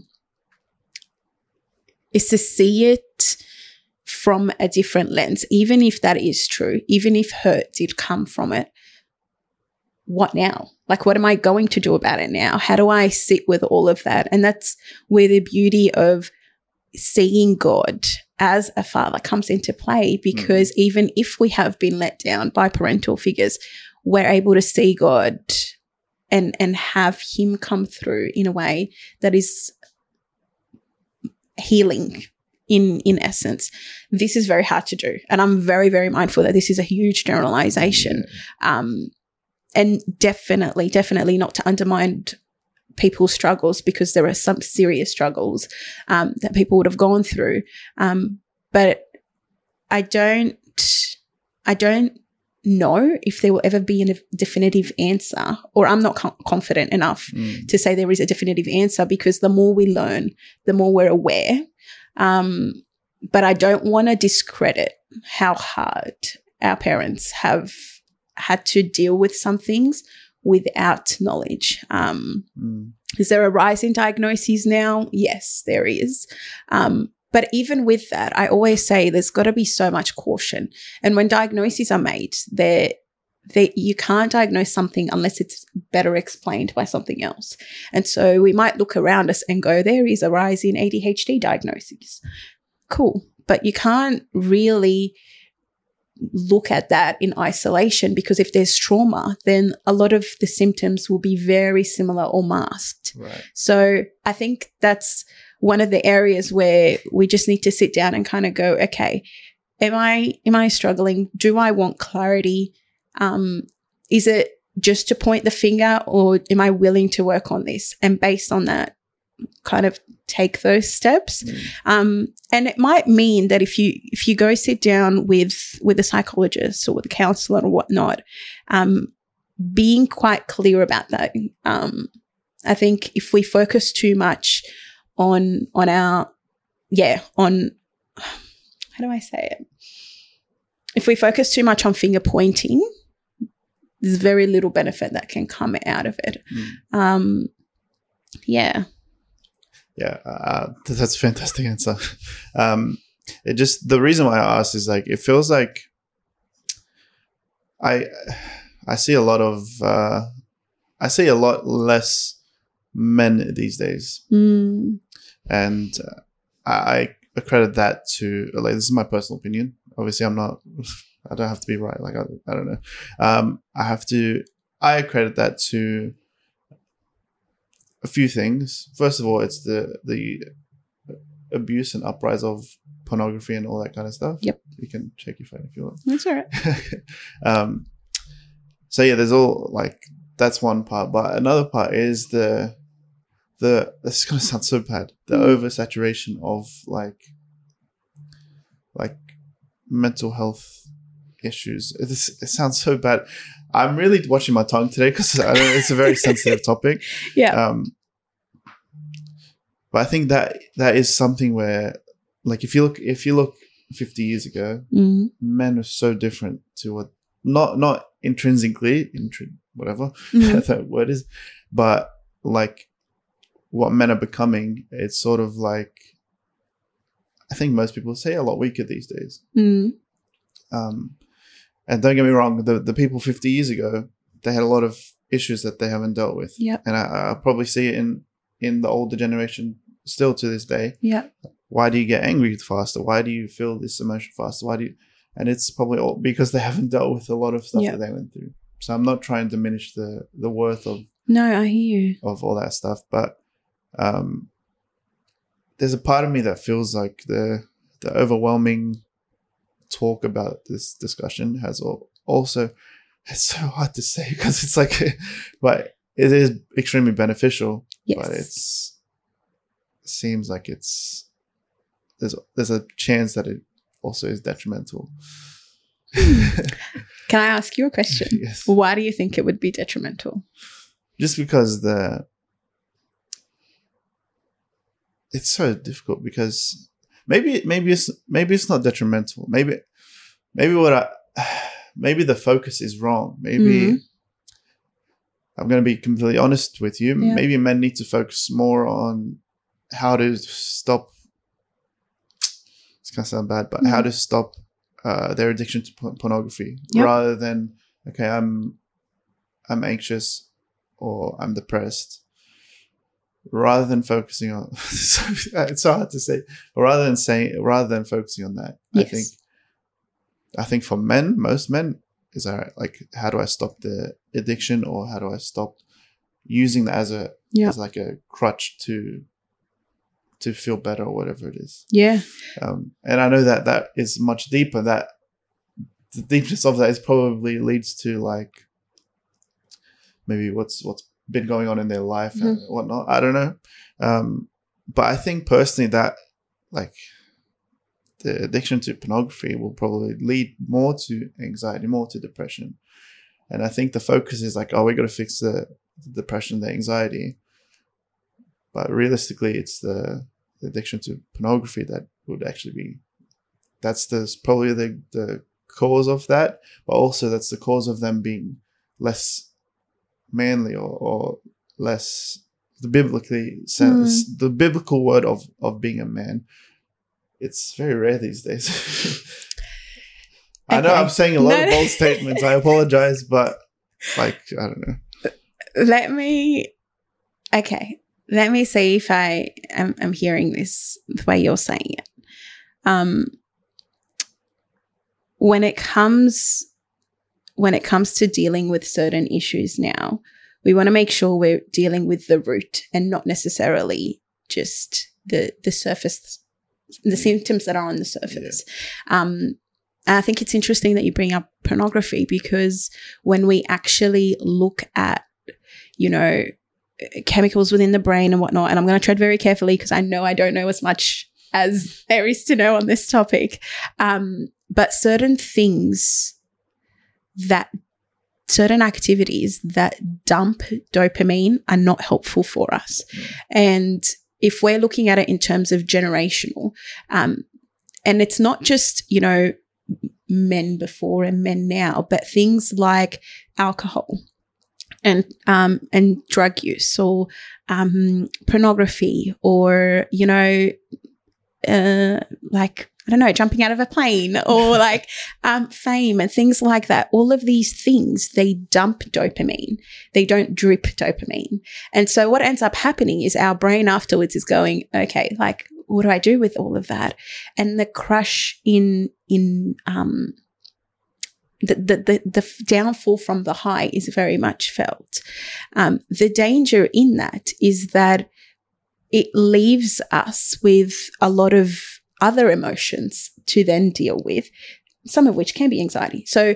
is to see it from a different lens even if that is true even if hurt did come from it what now? Like what am i going to do about it now? How do i sit with all of that? And that's where the beauty of seeing god as a father comes into play because mm-hmm. even if we have been let down by parental figures we're able to see god and and have him come through in a way that is healing in in essence. This is very hard to do. And i'm very very mindful that this is a huge generalization. Um and definitely definitely not to undermine people's struggles because there are some serious struggles um, that people would have gone through um, but i don't i don't know if there will ever be a definitive answer, or I'm not com- confident enough mm. to say there is a definitive answer because the more we learn, the more we're aware. Um, but I don't want to discredit how hard our parents have had to deal with some things without knowledge. Um, mm. Is there a rise in diagnoses now? Yes, there is. Um, but even with that, I always say there's got to be so much caution. And when diagnoses are made, there they, you can't diagnose something unless it's better explained by something else. And so we might look around us and go, there is a rise in ADHD diagnoses. Cool. But you can't really look at that in isolation because if there's trauma, then a lot of the symptoms will be very similar or masked. Right. So I think that's one of the areas where we just need to sit down and kind of go, okay, am I am I struggling? Do I want clarity? Um, is it just to point the finger, or am I willing to work on this? And based on that, kind of take those steps. Mm. Um, and it might mean that if you if you go sit down with with a psychologist or with a counselor or whatnot, um, being quite clear about that. Um, I think if we focus too much on on our yeah on how do I say it? If we focus too much on finger pointing, there's very little benefit that can come out of it. Mm. Um, yeah. Yeah, uh, that's a fantastic answer. Um, it just the reason why I asked is like it feels like I I see a lot of uh, I see a lot less men these days. Mm and uh, I accredit that to like this is my personal opinion. Obviously, I'm not. I don't have to be right. Like I, I don't know. Um, I have to I credit that to a few things. First of all, it's the the abuse and uprise of pornography and all that kind of stuff. Yep. You can check your phone if you want. That's all right. um, so yeah, there's all like that's one part, but another part is the the this is gonna sound so bad the Mm. oversaturation of like like mental health issues. It, is, it sounds so bad. I'm really watching my tongue today because it's a very sensitive topic. Yeah. Um, but I think that that is something where, like, if you look, if you look 50 years ago, Mm. men were so different to what not not intrinsically, intri- whatever Mm. that word is, but like what men are becoming. It's sort of like I think most people say a lot weaker these days. Mm. Um, and don't get me wrong, the the people 50 years ago they had a lot of issues that they haven't dealt with, Yep. and I, I probably see it in in the older generation still to this day. Yeah. Why do you get angry faster? Why do you feel this emotion faster? Why do you? And it's probably all because they haven't dealt with a lot of stuff Yeah. that they went through. So I'm not trying to diminish the the worth of No, I hear you. of all that stuff, but um, there's a part of me that feels like the the overwhelming talk about this discussion has also it's so hard to say because it's like, but it is extremely beneficial, Yes. but it's seems like it's there's there's a chance that it also is detrimental. Hmm. Can I ask you a question? yes. Why do you think it would be detrimental? just because the it's so difficult because maybe maybe it's maybe it's not detrimental maybe maybe what i maybe the focus is wrong maybe Mhm. i'm going to be completely honest with you Yeah. maybe men need to focus more on how to stop it's going to sound bad but how Mhm. to stop uh, their addiction to por- pornography Yep. rather than okay i'm i'm anxious or i'm depressed rather than focusing on it's so hard to say rather than saying rather than focusing on that i think i think for men most men is all right like how do i stop the addiction or how do i stop using that as a Yeah. as like a crutch to to feel better or whatever it is Yeah. um, and I know that that is much deeper. That the deepness of that is probably leads to like maybe what's what's been going on in their life and whatnot. I don't know, um, but I think personally that like the addiction to pornography will probably lead more to anxiety, more to depression, and I think the focus is like, oh, we got to fix the, the depression, the anxiety, but realistically, it's the the addiction to pornography that would actually be that's the probably the the cause of that but also that's the cause of them being less manly or, or less the biblically sense the biblical word of of being a man it's very rare these days i know i'm saying a lot of bold statements i apologize but like i don't know Let me. Okay. Let me see if I am I'm hearing this the way you're saying it. Um, when it comes when it comes to dealing with certain issues now, we want to make sure we're dealing with the root and not necessarily just the the surface, the symptoms that are on the surface. Um, and I think it's interesting that you bring up pornography because when we actually look at, you know, chemicals within the brain and whatnot, and I'm going to tread very carefully because I know I don't know as much as there is to know on this topic. Um, but certain things that certain activities that dump dopamine are not helpful for us. And if we're looking at it in terms of generational, um, and it's not just, you know, men before and men now, but things like alcohol and um, and drug use or um, pornography or you know uh, like I don't know jumping out of a plane or like um, fame and things like that. All of these things they dump dopamine. They don't drip dopamine. And so what ends up happening is our brain afterwards is going, okay, like what do I do with all of that? And the crush in in um the, the, the, the downfall from the high is very much felt. Um, the danger in that is that it leaves us with a lot of other emotions to then deal with, some of which can be anxiety. So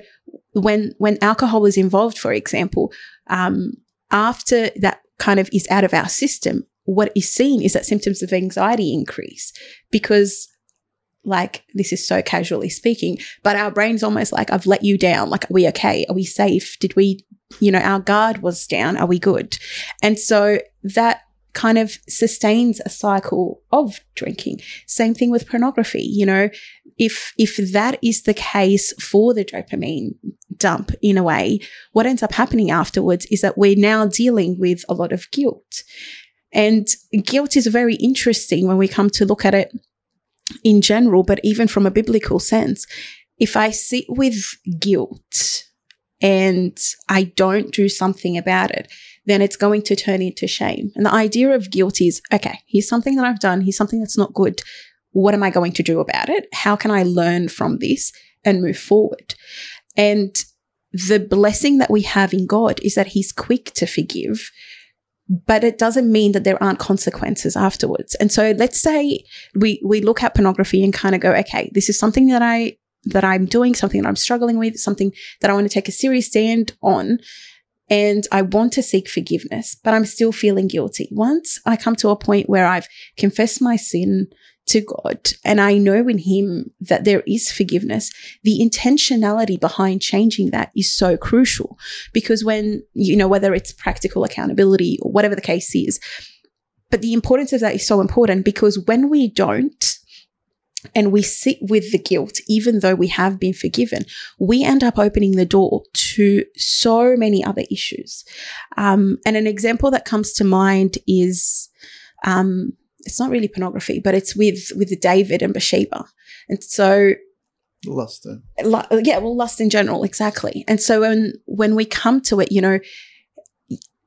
when when alcohol is involved, for example, um, after that kind of is out of our system, what is seen is that symptoms of anxiety increase because like this is so casually speaking, but our brain's almost like, I've let you down. Like, are we okay? Are we safe? Did we, you know, our guard was down. Are we good? And so that kind of sustains a cycle of drinking. Same thing with pornography. You know, if, if that is the case for the dopamine dump in a way, what ends up happening afterwards is that we're now dealing with a lot of guilt. And guilt is very interesting when we come to look at it in general, but even from a biblical sense. If I sit with guilt and I don't do something about it, then it's going to turn into shame. And the idea of guilt is okay, here's something that I've done, here's something that's not good. What am I going to do about it? How can I learn from this and move forward? And the blessing that we have in God is that He's quick to forgive but it doesn't mean that there aren't consequences afterwards. And so let's say we we look at pornography and kind of go, okay, this is something that I that I'm doing, something that I'm struggling with, something that I want to take a serious stand on. And I want to seek forgiveness, but I'm still feeling guilty. Once I come to a point where I've confessed my sin, to God. And I know in Him that there is forgiveness. The intentionality behind changing that is so crucial because when, you know, whether it's practical accountability or whatever the case is, but the importance of that is so important because when we don't, and we sit with the guilt, even though we have been forgiven, we end up opening the door to so many other issues. Um, and an example that comes to mind is um, it's not really pornography, but it's with with David and Bathsheba, and so lust. yeah, well, lust in general, exactly. And so when when we come to it, you know,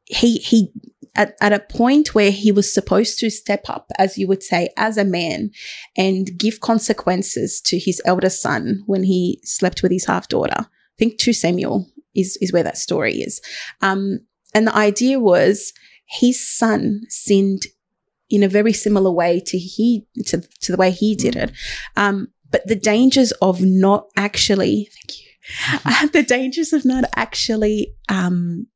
he he at, at a point where he was supposed to step up, as you would say, as a man and give consequences to his eldest son when he slept with his half daughter. I think 2 Samuel is, is where that story is. Um, and the idea was his son sinned in a very similar way to he to, to the way he did it. Um, but the dangers of not actually, thank you, uh, the dangers of not actually um,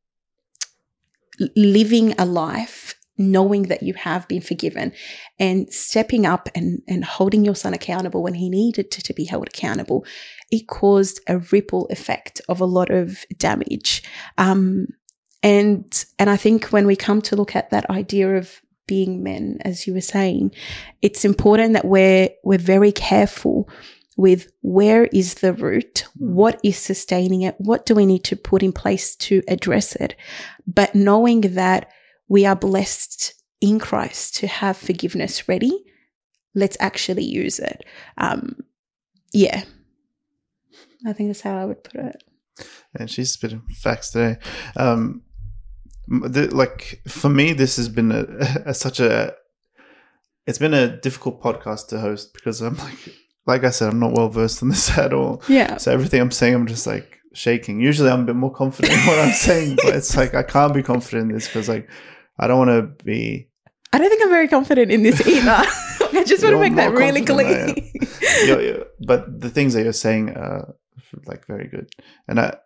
living a life knowing that you have been forgiven and stepping up and, and holding your son accountable when he needed to, to be held accountable, it caused a ripple effect of a lot of damage. Um, and and I think when we come to look at that idea of being men, as you were saying, it's important that we're we're very careful with where is the root, hmm. what is sustaining it, what do we need to put in place to address it, but knowing that we are blessed in Christ to have forgiveness ready, let's actually use it. Um, yeah, I think that's how I would put it. And she's spitting facts today. Um, the, like for me, this has been a, a, such a it's been a difficult podcast to host because I'm like like I said, I'm not well versed in this at all. Yeah. So everything I'm saying, I'm just like shaking. Usually, I'm a bit more confident in what I'm saying, but it's like I can't be confident in this because like I don't want to be. I don't think I'm very confident in this either. I just want to make that really clear. you're, you're, but the things that you're saying are like very good, and I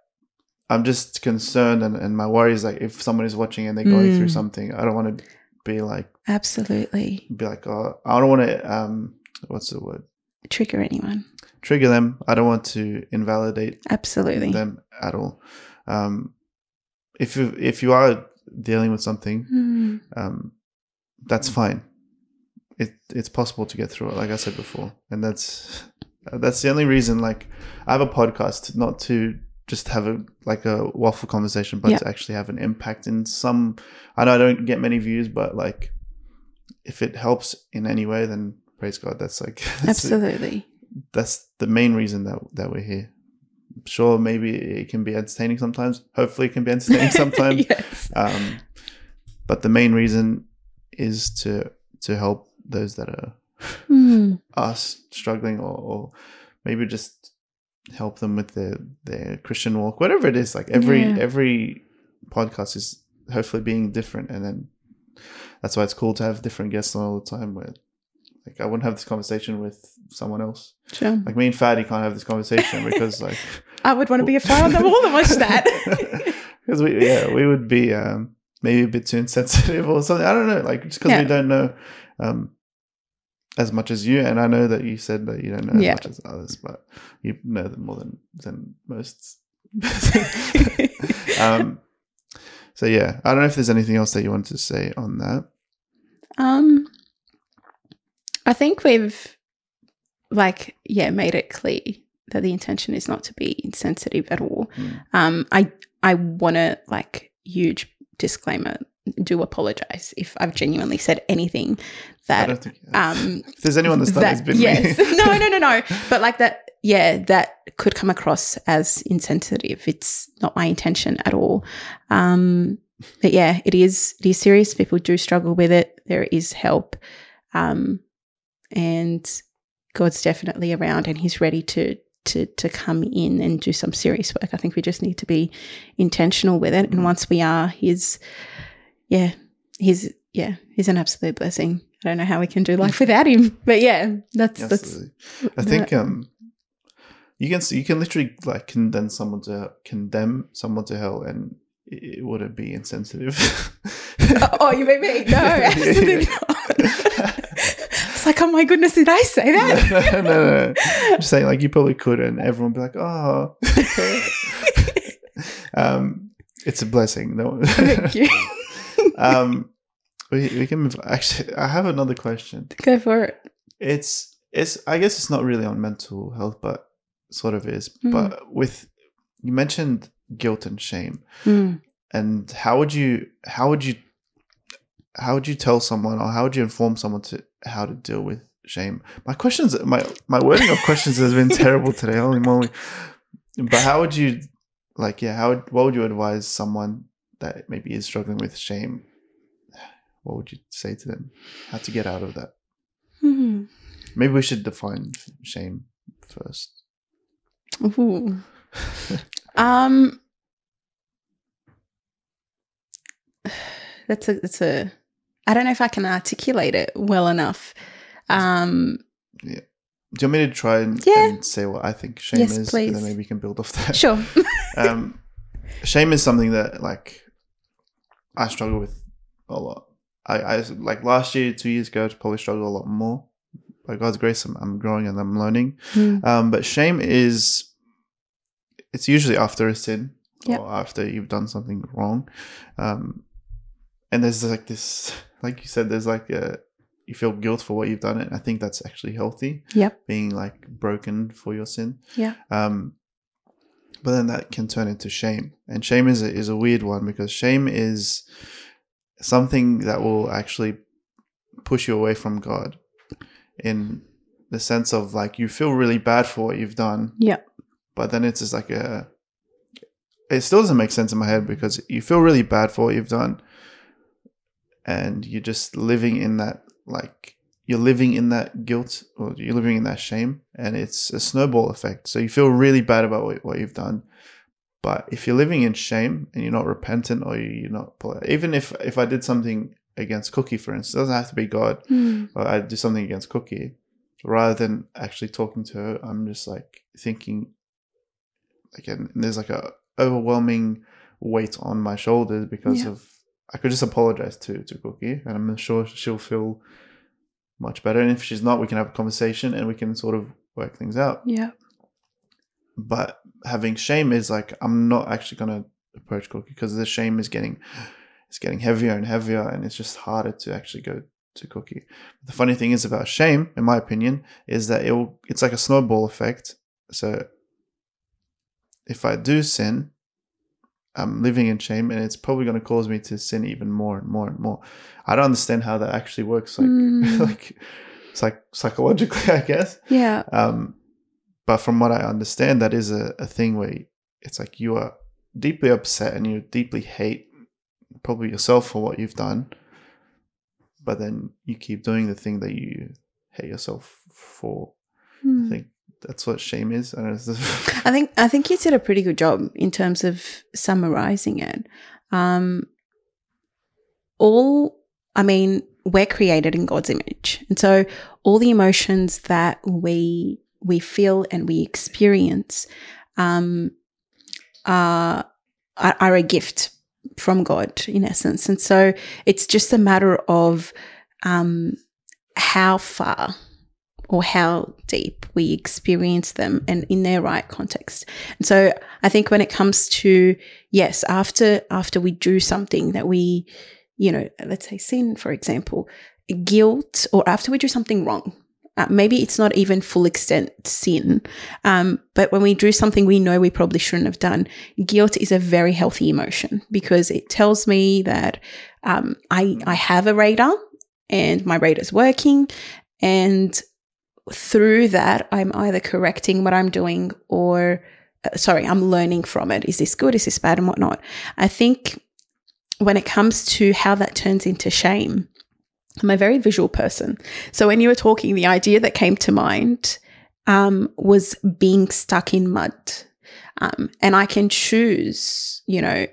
I'm just concerned, and, and my worry is like if someone is watching and they're going mm. through something, I don't want to be like absolutely be like oh I don't want to um what's the word trigger anyone trigger them. I don't want to invalidate absolutely them at all. Um, if you if you are dealing with something, mm. um, that's fine. It it's possible to get through it, like I said before, and that's that's the only reason. Like I have a podcast not to just have a like a waffle conversation, but yeah. to actually have an impact in some. I know I don't get many views, but like if it helps in any way, then praise God. That's like that's absolutely. It. That's the main reason that that we're here. Sure, maybe it can be entertaining sometimes. Hopefully, it can be entertaining sometimes. yes. Um, but the main reason is to to help those that are mm. us struggling or, or maybe just help them with their their Christian walk, whatever it is. Like every Yeah. every podcast is hopefully being different, and then that's why it's cool to have different guests on all the time. Where like I wouldn't have this conversation with someone else. Sure. Like me and Fadi can't have this conversation because like I would want to be a on the wall and watch that. because we yeah we would be um maybe a bit too insensitive or something. I don't know. Like just because Yeah. we don't know um as much as you, and I know that you said that you don't know as much as others, but you know them more than than most. um. So yeah, I don't know if there's anything else that you wanted to say on that. Um, I think we've, like, yeah, made it clear that the intention is not to be insensitive at all. Mm. Um, I I want to like huge disclaimer. Do apologize if I've genuinely said anything I that don't think um if there's anyone that's done it's been yes. me. no, no, no, no. But like that, yeah, that could come across as insensitive. It's not my intention at all. Um, but yeah, it is. It is serious. People do struggle with it. There is help, um, and God's definitely around, and He's ready to to to come in and do some serious work. I think we just need to be intentional with it. And Mm. once we are, He's yeah, He's yeah, He's an absolute blessing. I don't know how we can do life without him, but yeah, that's that's I think um, you can you can literally like condemn someone to condemn someone to hell, and it, it wouldn't be insensitive. oh, you mean me? No, absolutely not. like, oh my goodness, did I say that? no, no, no, just saying, like you probably could, and everyone would be like, "Oh." um, it's a blessing. No, Thank you. um, we we can move. Actually, I have another question. Go for it. It's it's. I guess it's not really on mental health, but sort of is. Mm. But with you mentioned guilt and shame, Mm. and how would you how would you how would you tell someone or how would you inform someone to how to deal with shame my questions my my wording of questions has been terrible today holy moly but how would you like yeah how would, what would you advise someone that maybe is struggling with shame what would you say to them how to get out of that Mm. maybe we should define shame first Ooh. Um, that's a that's a. I don't know if I can articulate it well enough. Um, do you want me to try and, Yeah. and say what i think shame Yes, is and then maybe we can build off that sure. um, shame is something that like I struggle with a lot. I, I like last year, two years ago, I probably struggled a lot more. By God's grace, I'm, I'm growing and I'm learning. Mm. Um, but shame is it's usually after a sin Yep. or after you've done something wrong. Um, and there's like this, like you said, there's like a you feel guilt for what you've done, and I think that's actually healthy. Yep. being like broken for your sin. Yeah. Um, but then that can turn into shame, and shame is a, is a weird one because shame is something that will actually push you away from God, in the sense of like you feel really bad for what you've done. Yeah. But then it's just like a. It still doesn't make sense in my head because you feel really bad for what you've done, and you're just living in that like you're living in that guilt or you're living in that shame and it's a snowball effect so you feel really bad about what, what you've done but if you're living in shame and you're not repentant or you're not even if if i did something against cookie for instance it doesn't have to be god Mm. or i do something against cookie rather than actually talking to her i'm just like thinking again there's like a overwhelming weight on my shoulders because Yeah. of i could just apologize to to cookie and i'm sure she'll feel much better. And if she's not we can have a conversation and we can sort of work things out. Yeah. but having shame is like i'm not actually going to approach cookie because the shame is getting it's getting heavier and heavier and it's just harder to actually go to cookie. The funny thing is about shame in my opinion is that it will it's like a snowball effect. So if i do sin i'm living in shame and it's probably going to cause me to sin even more and more and more i don't understand how that actually works like Mm. like psychologically i guess Yeah. um, but from what I understand, that is a, a thing where it's like you are deeply upset and you deeply hate probably yourself for what you've done, but then you keep doing the thing that you hate yourself for. I Mm. think that's what shame is. I. I think I think you did a pretty good job in terms of summarizing it. Um, all I mean, we're created in God's image, and so all the emotions that we we feel and we experience um, are are are a gift from God, in essence. And so it's just a matter of um, how far or how deep we experience them and in their right context. And so I think when it comes to yes, after after we do something that we, you know, let's say sin, for example, guilt, or after we do something wrong. Uh, maybe it's not even full extent sin, um, but when we do something we know we probably shouldn't have done, guilt is a very healthy emotion because it tells me that um, I I have a radar and my radar's working, and through that I'm either correcting what I'm doing or uh, sorry I'm learning from it. Is this good? Is this bad? And whatnot. I think when it comes to how that turns into shame, I'm a very visual person. So when you were talking, the idea that came to mind um, was being stuck in mud. Um, and I can choose, you know,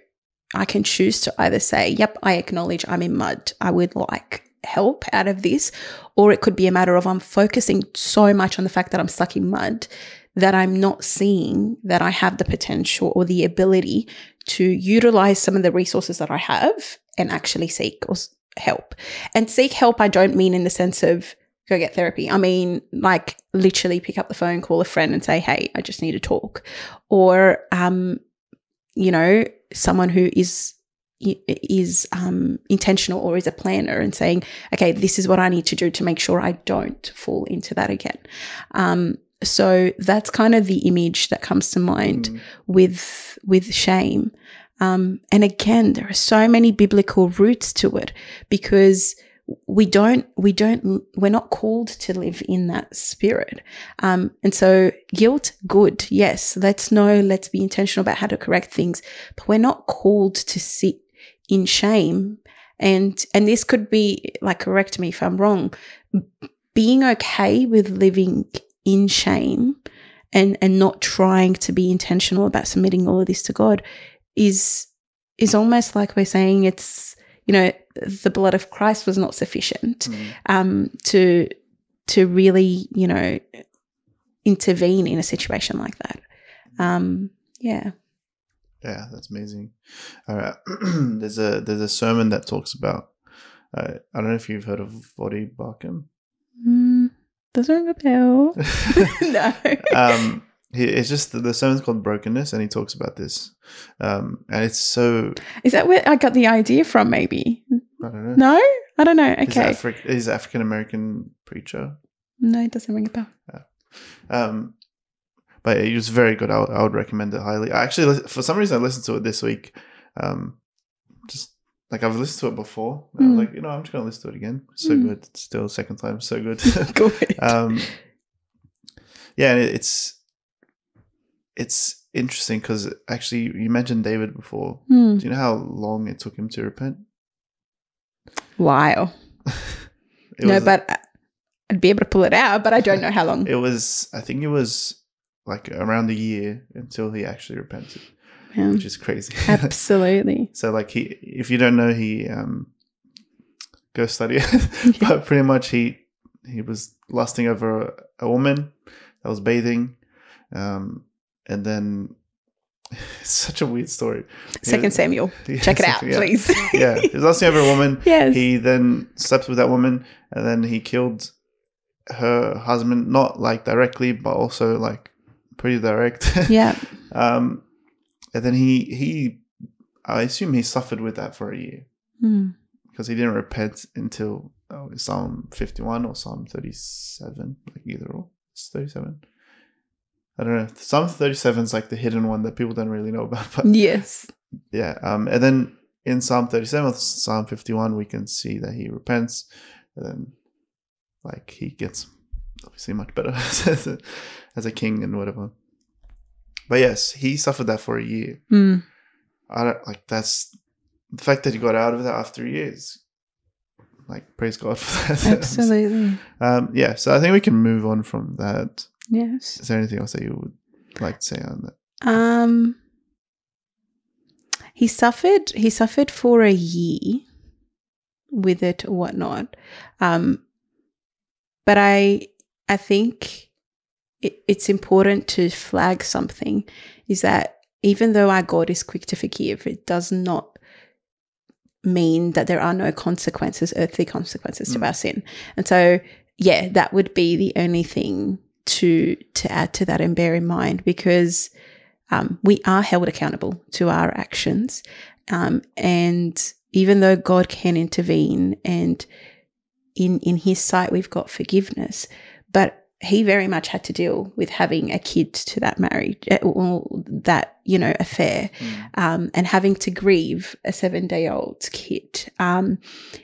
I can choose to either say, yep, I acknowledge I'm in mud. I would like help out of this. Or it could be a matter of I'm focusing so much on the fact that I'm stuck in mud that I'm not seeing that I have the potential or the ability to utilize some of the resources that I have and actually seek or help. And seek help, I don't mean in the sense of go get therapy. I mean, like literally pick up the phone, call a friend and say, hey, I just need to talk. Or, um, you know, someone who is is um, intentional or is a planner and saying, okay, this is what I need to do to make sure I don't fall into that again. Um, so that's kind of the image that comes to mind Mm. with with shame. Um, and again, there are so many biblical roots to it because we don't we don't we're not called to live in that spirit. Um, and so guilt, good, yes. Let's know. Let's be intentional about how to correct things, but we're not called to sit in shame. And and this could be like correct me if I'm wrong. Being okay with living in shame and and not trying to be intentional about submitting all of this to God is is almost like we're saying it's you know the blood of Christ was not sufficient Mm. um to to really you know intervene in a situation like that um yeah Yeah, that's amazing. All right, there's a there's a sermon that talks about. Uh, I don't know if you've heard of Voddie Baucham. mm, doesn't ring a bell no um, he, it's just the sermon's called Brokenness, and he talks about this, um, and it's so is that where I got the idea from maybe I don't know. no I don't know okay Afri- he's an African American preacher. no it doesn't ring a bell Um, but it was very good. I would, I would recommend it highly. I actually, for some reason, I listened to it this week. Um, just like I've listened to it before. and I was Mm. like, you know, I'm just gonna listen to it again. It's so Mm. good. It's still second time. So good. good um, yeah, it's it's interesting because actually you mentioned David before. Hmm. Do you know how long it took him to repent? wow no was- but I- I'd be able to pull it out but I don't know how long it was. I think it was like around a year until he actually repented, Yeah. which is crazy. absolutely So like he, if you don't know, he um, go study it. but pretty much he he was lusting over a, a woman that was bathing, um, and then it's such a weird story. second Samuel Yeah, check it out yeah. please Yeah, he was lusting over a woman. yes He then slept with that woman, and then he killed her husband. Not like directly, but also like pretty direct. yeah um, and then he he, I assume he suffered with that for a year Hmm. because he didn't repent until oh, Psalm 51 or Psalm 37, like either or. It's 37. I don't know. Psalm 37 is like the hidden one that people don't really know about. But yes yeah, um, and then in Psalm 37, Psalm 51, we can see that he repents, and then like he gets obviously much better as a, as a king and whatever. But yes, he suffered that for a year. Hmm. I don't like that's the fact that he got out of that after years. Like praise God for that. absolutely Um, yeah, so I think we can move on from that. Yes. Is there anything else that you would like to say on that? Um, he suffered. He suffered for a year with it or whatnot. Um, but I, I think it, it's important to flag something. Is that even though our God is quick to forgive, it does not mean that there are no consequences, earthly consequences Mm. to our sin. And so, yeah, that would be the only thing to to add to that and bear in mind because um, we are held accountable to our actions, um, and even though God can intervene and in in His sight we've got forgiveness, but he very much had to deal with having a kid to that marriage or that you know affair um, and having to grieve a seven day old kid um,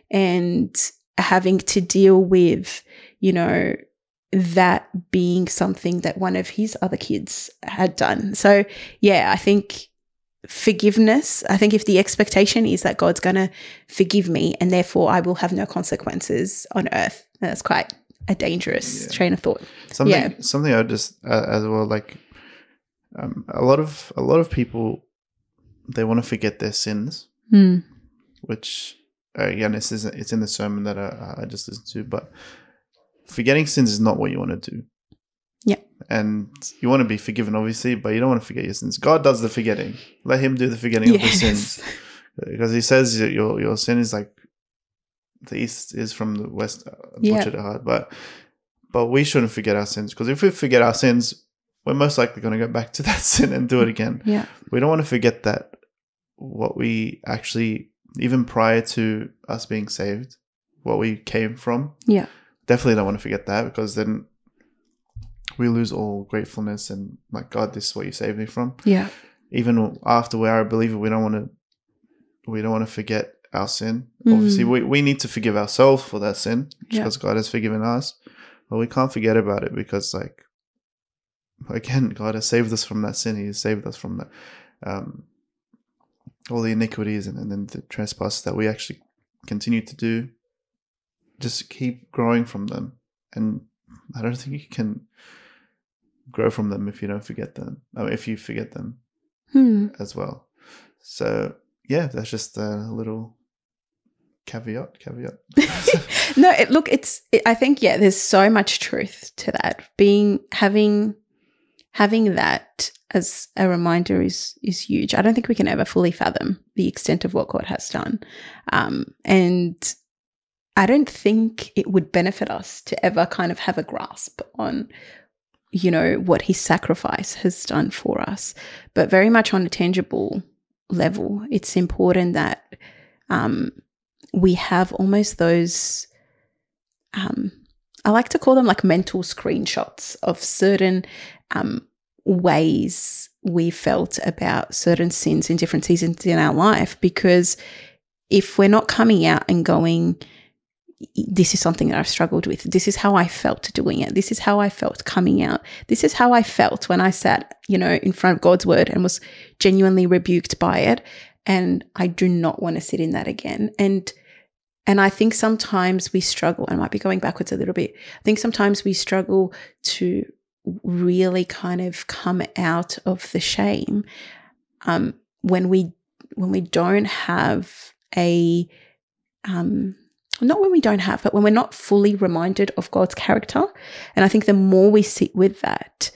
and having to deal with you know that being something that one of his other kids had done. So yeah i think forgiveness i think if the expectation is that god's going to forgive me and therefore i will have no consequences on earth that's quite a dangerous Yeah. train of thought Something Yeah. something I just uh, as well like um, a lot of a lot of people they want to forget their sins, Hmm. which uh, again this is it's in the sermon that I, I just listened to, but forgetting sins is not what you want to do. Yeah. And you want to be forgiven, obviously, but you don't want to forget your sins. God does the forgetting. Let Him do the forgetting of the sins. because he says your your sin is like the east is from the west uh, Yeah. butchered hard but but we shouldn't forget our sins because if we forget our sins we're most likely going to go back to that sin and do it again. Yeah. We don't want to forget that what we actually even prior to us being saved what we came from. Yeah. definitely don't want to forget that because then we lose all gratefulness and like god this is what you saved me from. Yeah. Even after we are a believer, we don't want to we don't want to forget our sin. Mm. Obviously, we, we need to forgive ourselves for that sin Yeah. because God has forgiven us, but we can't forget about it because, like, again, God has saved us from that sin. He has saved us from that um, all the iniquities and, and then the trespasses that we actually continue to do. Just keep growing from them, and I don't think you can grow from them if you don't forget them. I mean, if you forget them Hmm. as well. So yeah, that's just a little caveat. Caveat. no, it, look, it's. It, I think yeah, there's so much truth to that. Being having having that as a reminder is is huge. I don't think we can ever fully fathom the extent of what God has done, um, and I don't think it would benefit us to ever kind of have a grasp on. You know what his sacrifice has done for us, but very much on a tangible level, it's important that um, we have almost those um, I like to call them like mental screenshots of certain um, ways we felt about certain sins in different seasons in our life because if we're not coming out and going this is something that I've struggled with. This is how I felt doing it. This is how I felt coming out. This is how I felt when I sat, you know, in front of God's word and was genuinely rebuked by it. And I do not want to sit in that again. And and I think sometimes we struggle, I might be going backwards a little bit. I think sometimes we struggle to really kind of come out of the shame um, when we when we don't have a um, not when we don't have, but when we're not fully reminded of God's character. And I think the more we sit with that,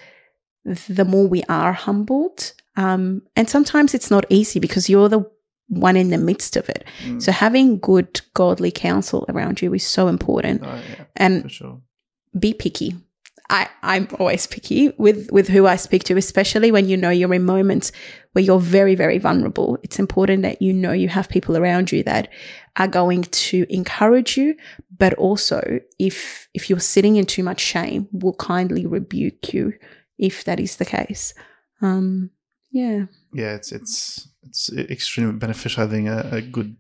the more we are humbled. Um, and sometimes it's not easy because you're the one in the midst of it. Mm. So having good godly counsel around you is so important. Oh, yeah, And for sure. be picky. I, I'm always picky with, with who I speak to, especially when you know you're in moments where you're very, very vulnerable. It's important that you know you have people around you that are going to encourage you, but also if if you're sitting in too much shame, will kindly rebuke you if that is the case. Um, yeah. Yeah, it's it's it's extremely beneficial having a, a good,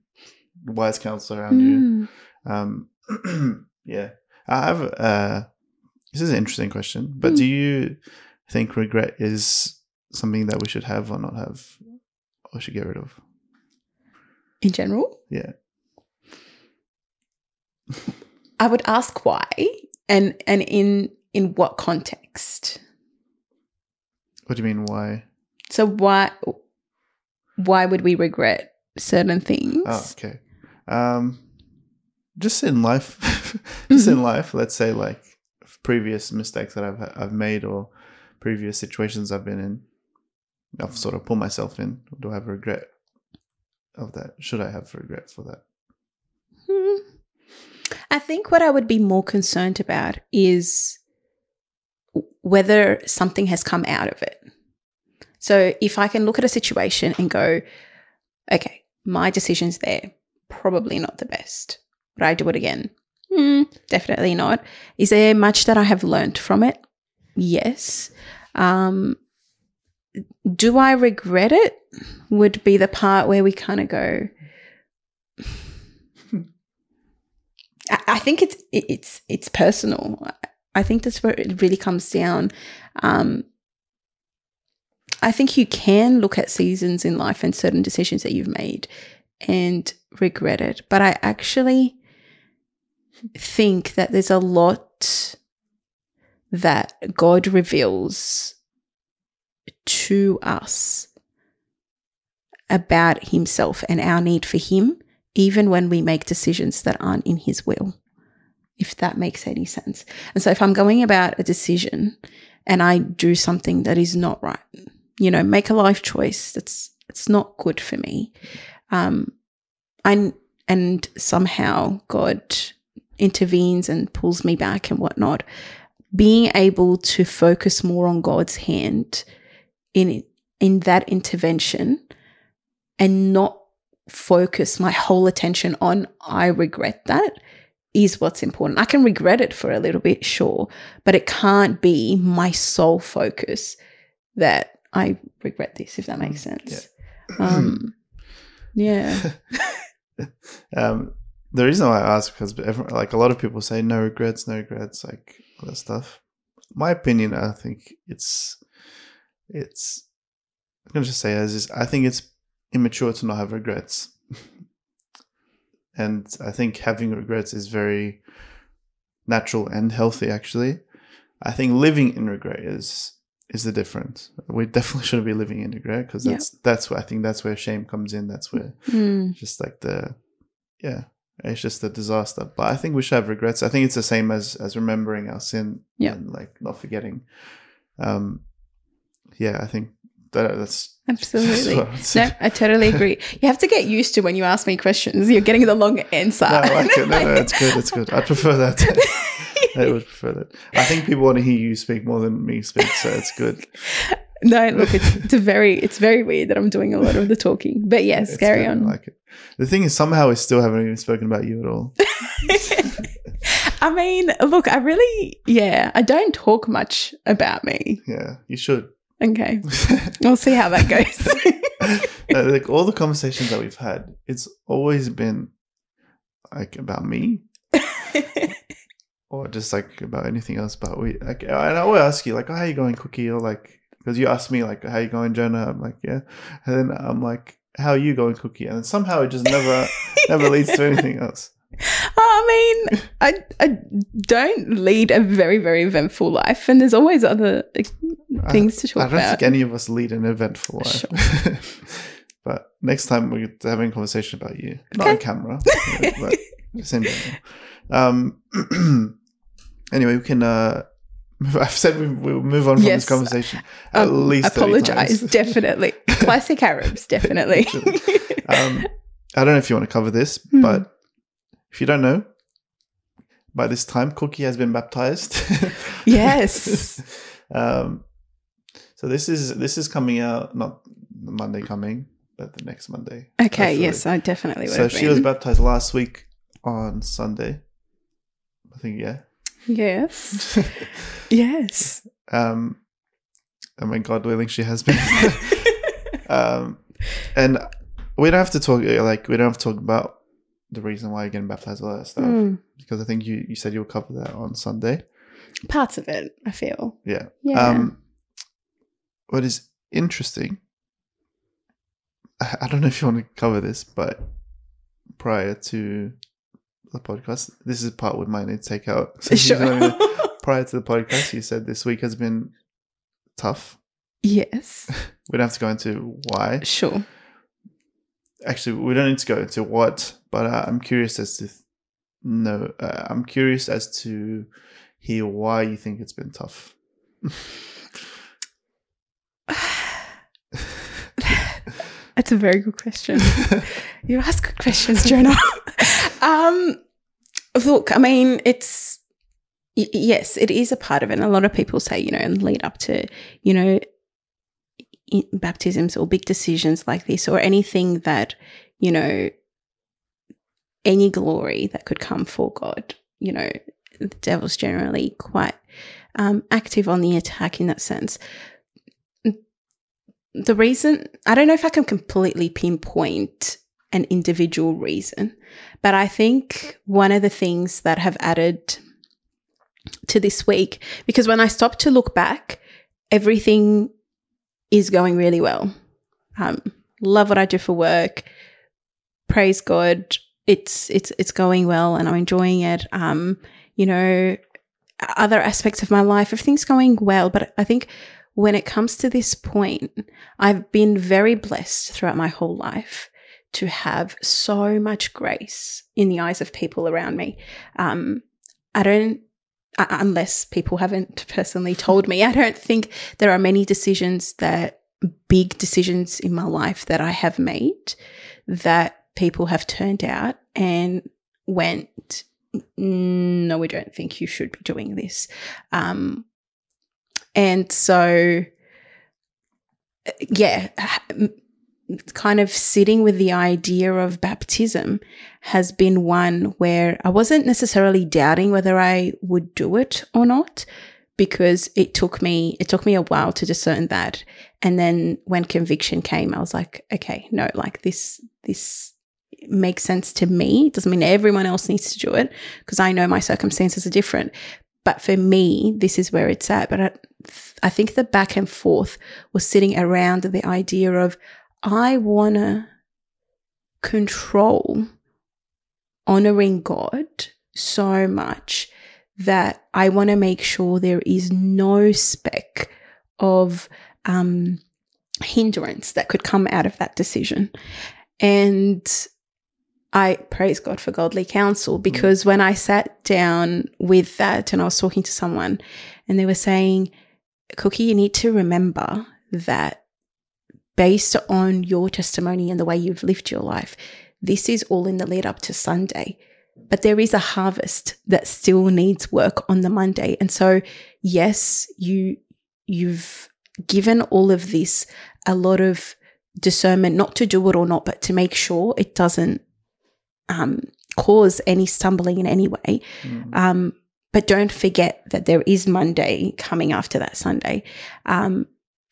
wise counsel around you. Mm. Um, yeah, I have. Uh, this is an interesting question, but Mm. do you think regret is something that we should have or not have, or should get rid of? In general, Yeah. I would ask why and and in in what context. What do you mean? Why? So why why would we regret certain things? Oh, okay. Um, just in life, just in life. Let's say like previous mistakes that I've I've made or previous situations I've been in. I've sort of put myself in. Do I have regret of that? Should I have regret for that? Hmm. I think what I would be more concerned about is whether something has come out of it. So if I can look at a situation and go, okay, my decision's there, probably not the best. Would I do it again? Hmm, definitely not. Is there much that I have learned from it? Yes. Um, do I regret it? Would be the part where we kind of go. I, I think it's it's it's personal. I think that's where it really comes down. Um, I think you can look at seasons in life and certain decisions that you've made and regret it, but I actually think that there's a lot that God reveals to us about Himself and our need for Him, even when we make decisions that aren't in His will, if that makes any sense. And so, if I'm going about a decision and I do something that is not right, you know, make a life choice that's it's not good for me, um, I and somehow God intervenes and pulls me back and whatnot. Being able to focus more on God's hand in in that intervention and not focus my whole attention on I regret that is what's important. I can regret it for a little bit, sure, but it can't be my sole focus that I regret this, if that makes Mm, sense. Um, yeah. um, the reason why I ask because like a lot of people say no regrets, no regrets, like all that stuff. My opinion, I think it's it's. I'm gonna just say as is. I think it's immature to not have regrets, and I think having regrets is very natural and healthy. Actually, I think living in regret is is the difference. We definitely shouldn't be living in regret because Yeah. that's that's where I think that's where shame comes in. That's where Mm, just like the yeah it's just a disaster but i think we should have regrets i think it's the same as as remembering our sin Yeah. and like not forgetting um yeah i think that that's absolutely. No, I totally agree. You have to get used to when you ask me questions, you're getting the long answer. no, I like it. No, no, it's good. It's good. I prefer that. I would prefer that. I think people want to hear you speak more than me speak, so it's good. no, look, it's, it's a very, it's very weird that I'm doing a lot of the talking. But yes, It's carry on. like it. The thing is, somehow we still haven't even spoken about you at all. I mean, look, I really, yeah, I don't talk much about me. Yeah, you should. Okay, we'll see how that goes. Uh, like all the conversations that we've had, it's always been like about me or just like about anything else. But we, like, and I always ask you, like, oh, how you going, Cookie? Or like, because you ask me, like, how you going, Jonah? I'm like, yeah. And then I'm like, how are you going, Cookie? And then somehow it just never, never leads to anything else. I mean, I, I don't lead a very, very eventful life, and there's always other things to talk. I don't about. think any of us lead an eventful life. Sure. but next time we're having a conversation about you, not on Okay. camera, but just in general. Um, anyway, we can. Uh, I've said we, we'll move on from Yes. this conversation at Um, least 30 apologize, definitely. Classic Arabs, definitely. um, I don't know if you want to cover this, Hmm. but if you don't know, by this time, Cookie has been baptized. Yes. um, so this is this is coming out not Monday coming, but the next Monday. okay, hopefully. yes, I definitely would So she was baptized last week on Sunday. I think yeah. Yes, yes. um, I mean, God willing, she has been. um, and we don't have to talk like we don't have to talk about the reason why you're getting baptized, all that stuff, Mm, because I think you you said you'll cover that on Sunday. parts of it, I feel. Yeah. Yeah. Um, what is interesting, I, I don't know if you want to cover this, but prior to the podcast, this is part we might need to take out. So sure. prior to the podcast, you said this week has been tough. Yes. We don't have to go into why. Sure. Actually, we don't need to go into what, but uh, I'm curious as to no, uh, I'm curious as to hear why you think it's been tough. That's a very good question. you ask good questions, Jonah. Um, look, I mean, it's y- yes, it is a part of it. And a lot of people say, you know, and lead up to, you know, baptisms or big decisions like this, or anything that, you know, any glory that could come for God. You know, the devil's generally quite um, active on the attack in that sense the reason I don't know if I can completely pinpoint an individual reason, but I think one of the things that have added to this week, because when I stop to look back, everything is going really well. Um, love what I do for work. Praise God, it's it's it's going well, and I'm enjoying it. Um, you know, other aspects of my life, everything's going well, but I think when it comes to this point, I've been very blessed throughout my whole life to have so much grace in the eyes of people around me. Um, I don't, uh, unless people haven't personally told me, I don't think there are many decisions that, big decisions in my life that I have made that people have turned out and went, no, we don't think you should be doing this. Um, and so, yeah, kind of sitting with the idea of baptism has been one where I wasn't necessarily doubting whether I would do it or not because it took me it took me a while to discern that. And then when conviction came I was like okay no like this this makes sense to me. It doesn't mean everyone else needs to do it because I know my circumstances are different. But for me, this is where it's at. But I, I think the back and forth was sitting around the idea of I want to control honoring God so much that I want to make sure there is no speck of um, hindrance that could come out of that decision. And I praise God for godly counsel because mm. when I sat down with that and I was talking to someone and they were saying, Cookie, you need to remember that based on your testimony and the way you've lived your life, this is all in the lead up to Sunday. But there is a harvest that still needs work on the Monday. And so, yes, you, you've given all of this a lot of discernment, not to do it or not, but to make sure it doesn't um, cause any stumbling in any way. Mm. Um, but don't forget that there is Monday coming after that Sunday. Um,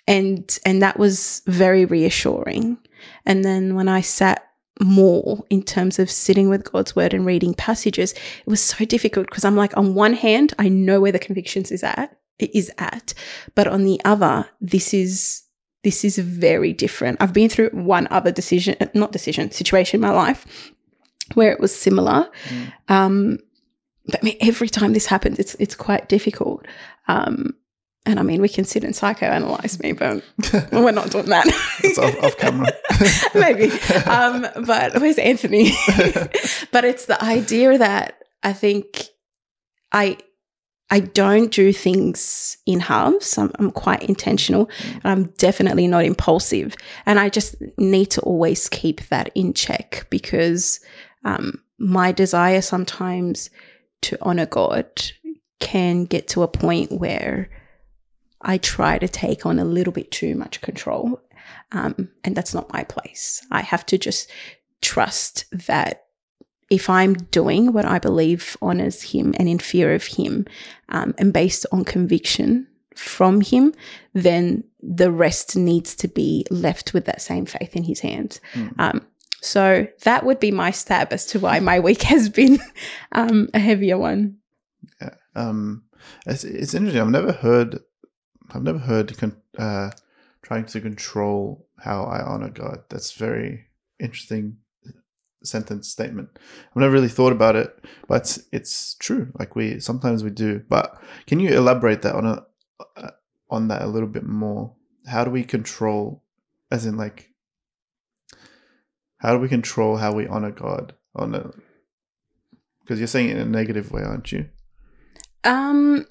and and that was very reassuring. And then when I sat more in terms of sitting with God's word and reading passages, it was so difficult because I'm like, on one hand, I know where the convictions is at, it is at, but on the other, this is this is very different. I've been through one other decision, not decision, situation in my life where it was similar. Mm. Um, but I mean, every time this happens, it's it's quite difficult. Um, and I mean, we can sit and psychoanalyze me, but we're not doing that. it's off, off camera. Maybe. Um, but where's Anthony? but it's the idea that I think I I don't do things in halves. I'm, I'm quite intentional. Mm. I'm definitely not impulsive. And I just need to always keep that in check because um, my desire sometimes to honor God can get to a point where I try to take on a little bit too much control. Um, and that's not my place. I have to just trust that if I'm doing what I believe honors Him and in fear of Him um, and based on conviction from Him, then the rest needs to be left with that same faith in His hands. Mm. Um, so that would be my stab as to why my week has been um, a heavier one. Yeah, um, it's, it's interesting. I've never heard, I've never heard uh, trying to control how I honor God. That's very interesting sentence statement. I've never really thought about it, but it's, it's true. Like we sometimes we do. But can you elaborate that on a uh, on that a little bit more? how do we control, as in like, how do we control how we honor God on a? Because you're saying it in a negative way, aren't you? Um.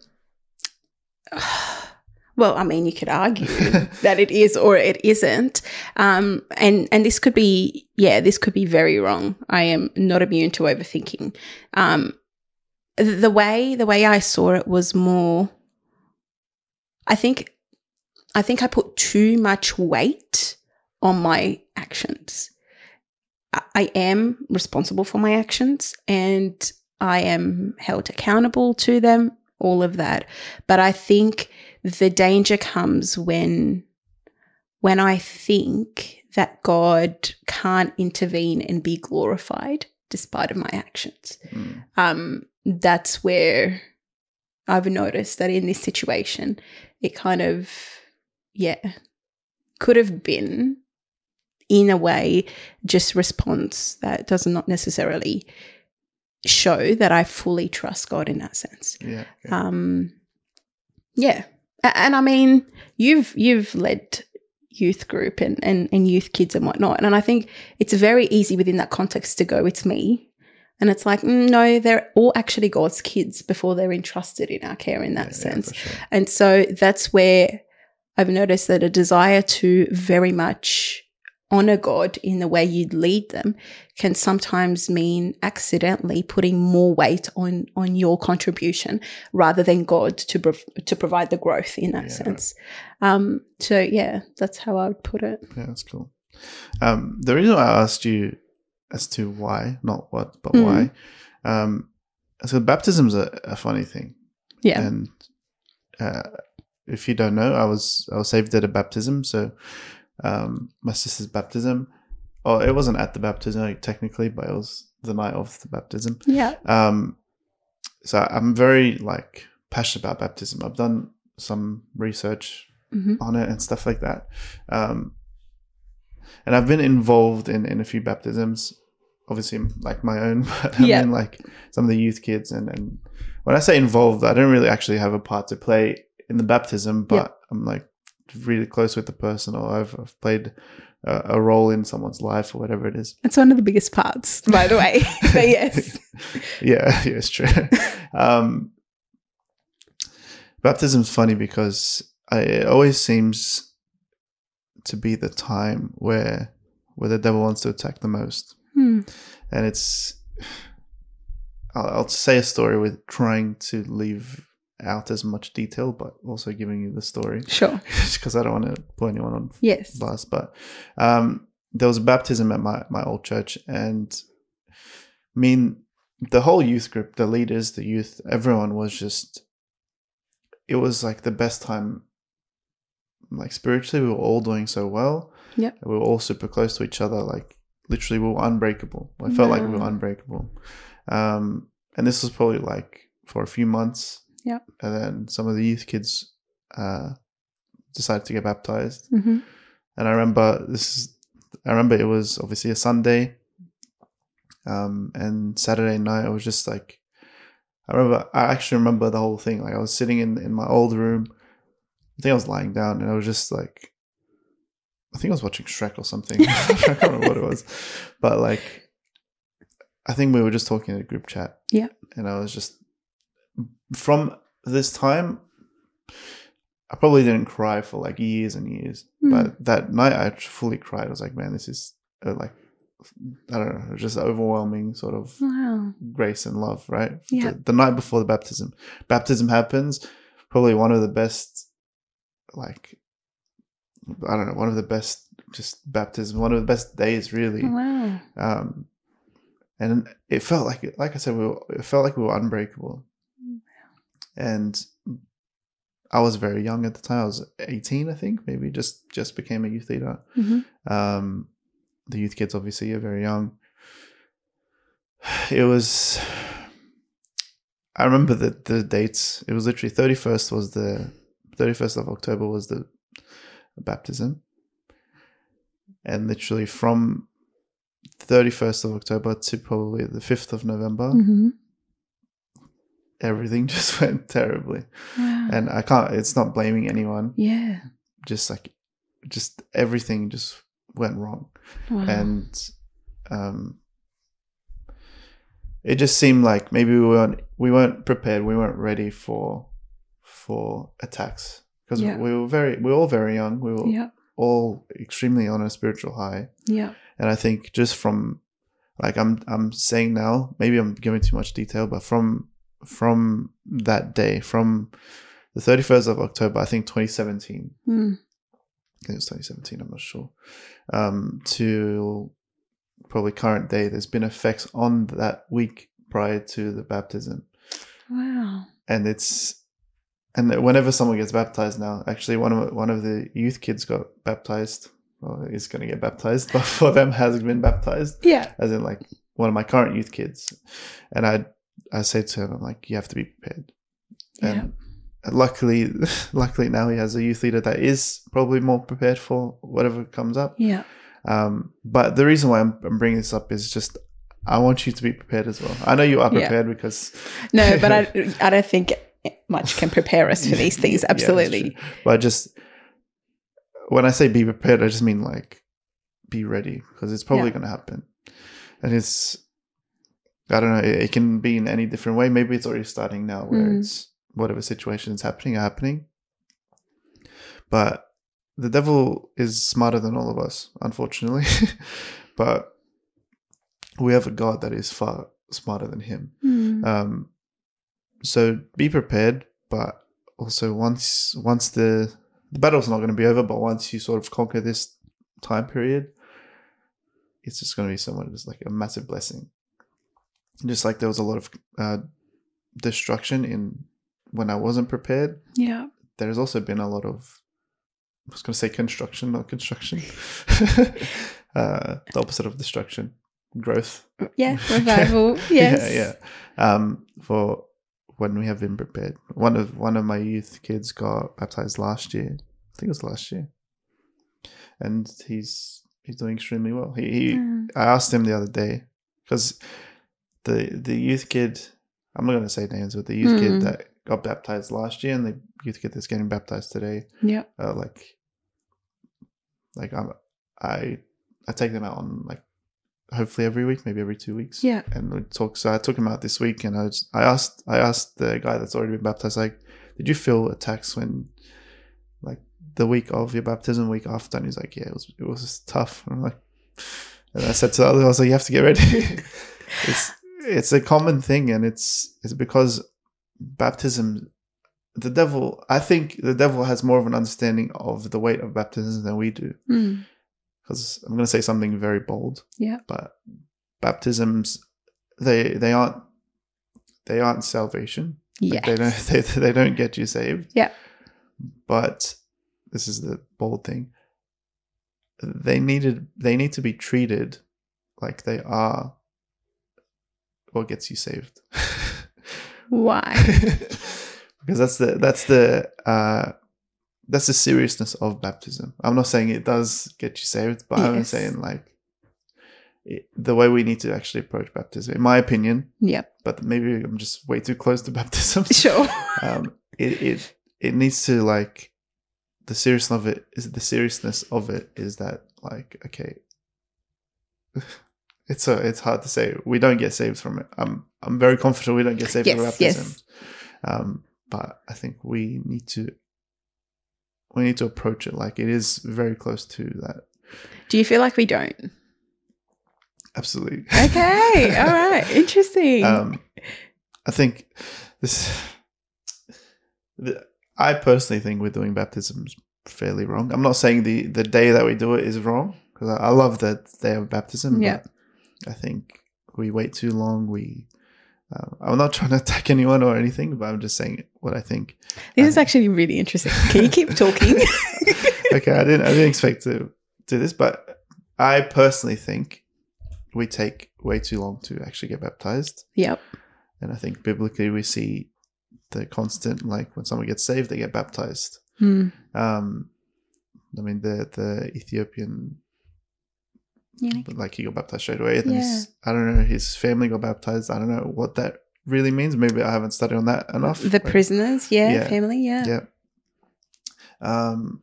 Well, I mean, you could argue that it is or it isn't, um, and and this could be, yeah, this could be very wrong. I am not immune to overthinking. Um, the way the way I saw it was more. I think, I think I put too much weight on my actions. I, I am responsible for my actions, and I am held accountable to them. All of that, but I think the danger comes when when I think that God can't intervene and be glorified despite of my actions. Mm. Um, that's where I've noticed that in this situation, it kind of, yeah, could have been in a way just response that does not necessarily show that I fully trust God in that sense. Yeah. okay. Um, yeah, and I mean, you've you've led youth group and, and and youth kids and whatnot, and I think it's very easy within that context to go, "It's me," and it's like, mm, no, they're all actually God's kids before they're entrusted in our care in that Yeah, yeah, sense. for sure. And so that's where I've noticed that a desire to very much honor God in the way you'd lead them can sometimes mean accidentally putting more weight on on your contribution rather than God to prov- to provide the growth in that Yeah. sense. Um, so yeah, that's how I would put it. Yeah, that's cool. Um, the reason I asked you as to why, not what, but Mm. why. Um, so baptism's a, a funny thing, Yeah. and uh, if you don't know, I was I was saved at a baptism. So um, my sister's baptism. Oh, it wasn't at the baptism like, technically, but it was the night of the baptism. yeah. Um, so I'm very like passionate about baptism. I've done some research hmm on it and stuff like that. Um, and I've been involved in, in a few baptisms, obviously like my own, but I Yeah. mean like some of the youth kids. And, and when I say involved, I don't really actually have a part to play in the baptism, but Yeah. I'm like really close with the person or I've, I've played a, a role in someone's life or whatever it is. It's one of the biggest parts, by the way. but yes. yeah, yeah, it's true. um, baptism's funny because I, it always seems to be the time where where the devil wants to attack the most, Hmm. and it's. I'll, I'll say a story with trying to leave out as much detail, but also giving you the story, Sure. because I don't want to put anyone on Yes. bus, but um, there was a baptism at my, my old church, and I mean, the whole youth group, the leaders, the youth, everyone was just, it was like the best time. Like spiritually, we were all doing so well. Yeah. We were all super close to each other. Like literally, we were unbreakable. I felt like we were unbreakable. Um, and this was probably like for a few months. Yep. And then some of the youth kids uh, decided to get baptized hmm and I remember this is I remember it was obviously a Sunday, um, and Saturday night I was just like, I remember I actually remember the whole thing. Like I was sitting in in my old room, I think I was lying down, and I was just like, I think I was watching Shrek or something. I can't remember what it was, but like, I think we were just talking in a group chat. Yeah. and I was just from this time. I probably didn't cry for like years and years, Hmm. but that night I fully cried. I was like, man, this is uh, like, I don't know, just overwhelming sort of Wow. grace and love, right? Yeah. The, the night before the baptism. Baptism happens, probably one of the best, like, I don't know, one of the best just baptism, one of the best days, really. Wow. Um, and it felt like, like I said, we were, it felt like we were unbreakable. And I was very young at the time. I was 18, I think, maybe just just became a youth leader. hmm Um, the youth kids obviously are very young. It was. I remember the the dates. It was literally thirty first was the thirty first of October was the baptism, and literally from thirty first of October to probably the fifth of November, hmm everything just went terribly. Wow. And I can't. It's not blaming anyone. yeah. Just like just everything just went wrong, Wow. and um, it just seemed like maybe we weren't we weren't prepared. We weren't ready for for attacks because Yeah. we were very we were all very young. We were yeah. all extremely on a spiritual high. Yeah. And I think just from like I'm I'm saying now, maybe I'm giving too much detail, but from from that day, from the 31st of October, I think 2017, Mm. I think it's 2017, I'm not sure, um, to probably current day, there's been effects on that week prior to the baptism. Wow. And it's and whenever someone gets baptized now, actually one of one of the youth kids got baptized, or is going to get baptized, but for them hasn't been baptized Yeah. as in like one of my current youth kids, and I I said to him, I'm like, you have to be prepared. And luckily, luckily now he has a youth leader that is probably more prepared for whatever comes up. Yeah. Um, but the reason why I'm, I'm bringing this up is just I want you to be prepared as well. I know you are Yeah. prepared because No, but I, I don't think much can prepare us for these things. Absolutely. true. But just when I say be prepared, I just mean like be ready because it's probably Yeah. going to happen. And it's, I don't know, it, it can be in any different way. Maybe it's already starting now where Mm. it's whatever situation is happening are happening. But the devil is smarter than all of us, unfortunately. but we have a God that is far smarter than him. Mm. Um, so be prepared, but also once once the the battle's not going to be over, but once you sort of conquer this time period, it's just going to be someone just like a massive blessing. Just like there was a lot of uh, destruction in when I wasn't prepared, yeah. There's also been a lot of I was going to say construction, not construction. uh, the opposite of destruction, growth. Yeah. Revival. Yes. Yeah, yeah. Um, for when we have been prepared. One of one of my youth kids got baptized last year. I think it was last year, and he's he's doing extremely well. He, he Mm. I asked him the other day because the the youth kid. I'm not going to say names, but the youth Mm. kid that got baptized last year and the youth kid that's getting baptized today, Yeah. uh, like, like I'm, I I take them out on like hopefully every week, maybe every two weeks Yeah. and we talk. So I took him out this week, and I was, I asked I asked the guy that's already been baptized, like, did you feel attacks when, like, the week of your baptism, week after? And he's like, yeah, it was it was tough. And I'm like, and I said to the other, I was like, you have to get ready. it's it's a common thing, and it's it's because baptism. The devil, I think the devil has more of an understanding of the weight of baptism than we do. Mm. Because I'm going to say something very bold Yeah. but baptisms they they aren't they aren't salvation Like, Yeah. they don't they, they don't get you saved Yeah. but this is the bold thing they needed they need to be treated like they are what gets you saved Why? because that's the that's the uh that's the seriousness of baptism i'm not saying it does get you saved but i'm saying like it, the way we need to actually approach baptism in my opinion Yeah. but maybe i'm just way too close to baptism Sure. um it it it needs to like the seriousness of it is the seriousness of it is that like okay it's a it's hard to say we don't get saved from it i'm i'm very confident we don't get saved from Yes, baptism yes. um but i think we need to we need to approach it like it is very close to that Do you feel like we don't? absolutely Okay. All right. Interesting. um i think this the, i personally think we're doing baptisms fairly wrong i'm not saying the the day that we do it is wrong because I, I love that day of baptism Yeah. but i think we wait too long we uh, i'm not trying to attack anyone or anything but i'm just saying what i think this I is think- actually really interesting. Can you keep talking? okay i didn't i didn't expect to do this but i personally think we take way too long to actually get baptized yep. And I think biblically we see the constant like when someone gets saved, they get baptized. Mm. Um, I mean the the Ethiopian Yeah. like he got baptized straight away. And then his, I don't know his family got baptized. I don't know what that really means. Maybe I haven't studied on that enough. The Like, prisoners. Yeah. Yeah. Family. Yeah. yeah. Um,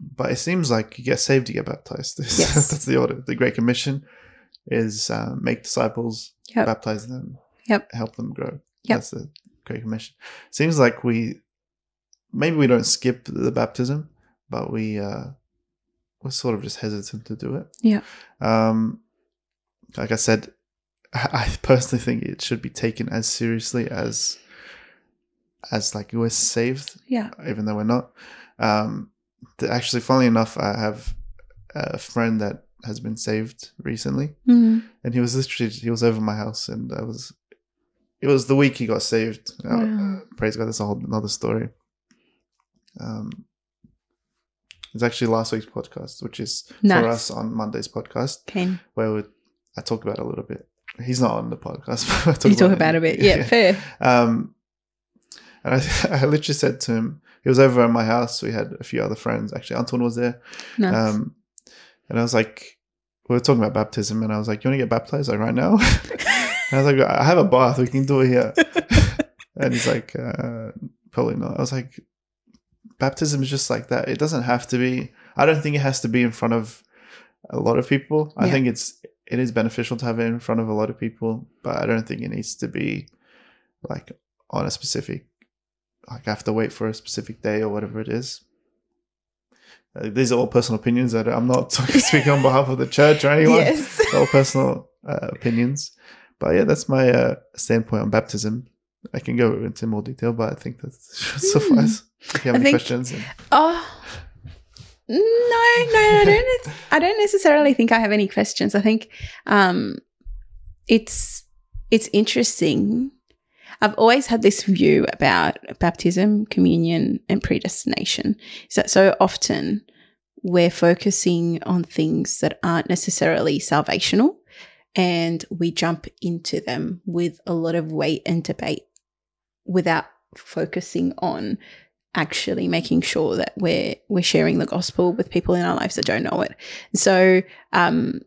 but it seems like you get saved, you get baptized. Yes. That's the order. The Great Commission is uh, make disciples, Yep. baptize them, Yep. help them grow. Yep. That's the Great Commission. Seems like we maybe we don't skip the baptism, but we uh, we're sort of just hesitant to do it. Yeah. Um, like I said, I personally think it should be taken as seriously as as like we're saved Yeah. even though we're not. Um, actually, funnily enough, I have a friend that has been saved recently, Mm. and he was literally he was over my house, and I was. It was the week he got saved. Uh, praise God, that's a whole another story. Um, it's actually last week's podcast, which is for us on Monday's podcast, where we, I talk about a little bit. He's not on the podcast. But I You talk about it a bit. Yeah, fair. um, and I, I literally said to him, he was over at my house. We had a few other friends. Actually, Anton was there. Nice. Um, and I was like, we were talking about baptism, and I was like, you want to get baptized like right now? and I was like, I have a bath. We can do it here. and he's like, uh, probably not. I was like, baptism is just like that. It doesn't have to be. I don't think it has to be in front of a lot of people. I Yeah. think it's it is beneficial to have it in front of a lot of people, but I don't think it needs to be like on a specific. Like I have to wait for a specific day or whatever it is. Uh, these are all personal opinions. That I'm not speaking on behalf of the church or anyone. yes. All personal uh, opinions. But yeah, that's my uh, standpoint on baptism. I can go into more detail, but I think that should suffice. If you have. I any think- questions, Oh no, no, I don't. I don't necessarily think I have any questions. I think um, it's it's interesting. I've always had this view about baptism, communion, and predestination. So so often we're focusing on things that aren't necessarily salvational, and we jump into them with a lot of weight and debate without focusing on actually making sure that we're we're sharing the gospel with people in our lives that don't know it. So um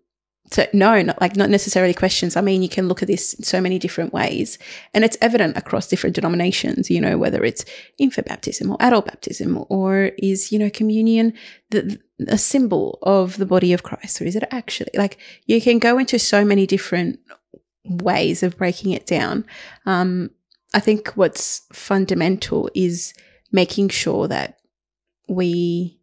so no, not like not necessarily questions. I mean, you can look at this in so many different ways, and it's evident across different denominations. You know, whether it's infant baptism or adult baptism, or is you know communion the a symbol of the body of Christ, or is it actually like you can go into so many different ways of breaking it down. Um, I think what's fundamental is making sure that we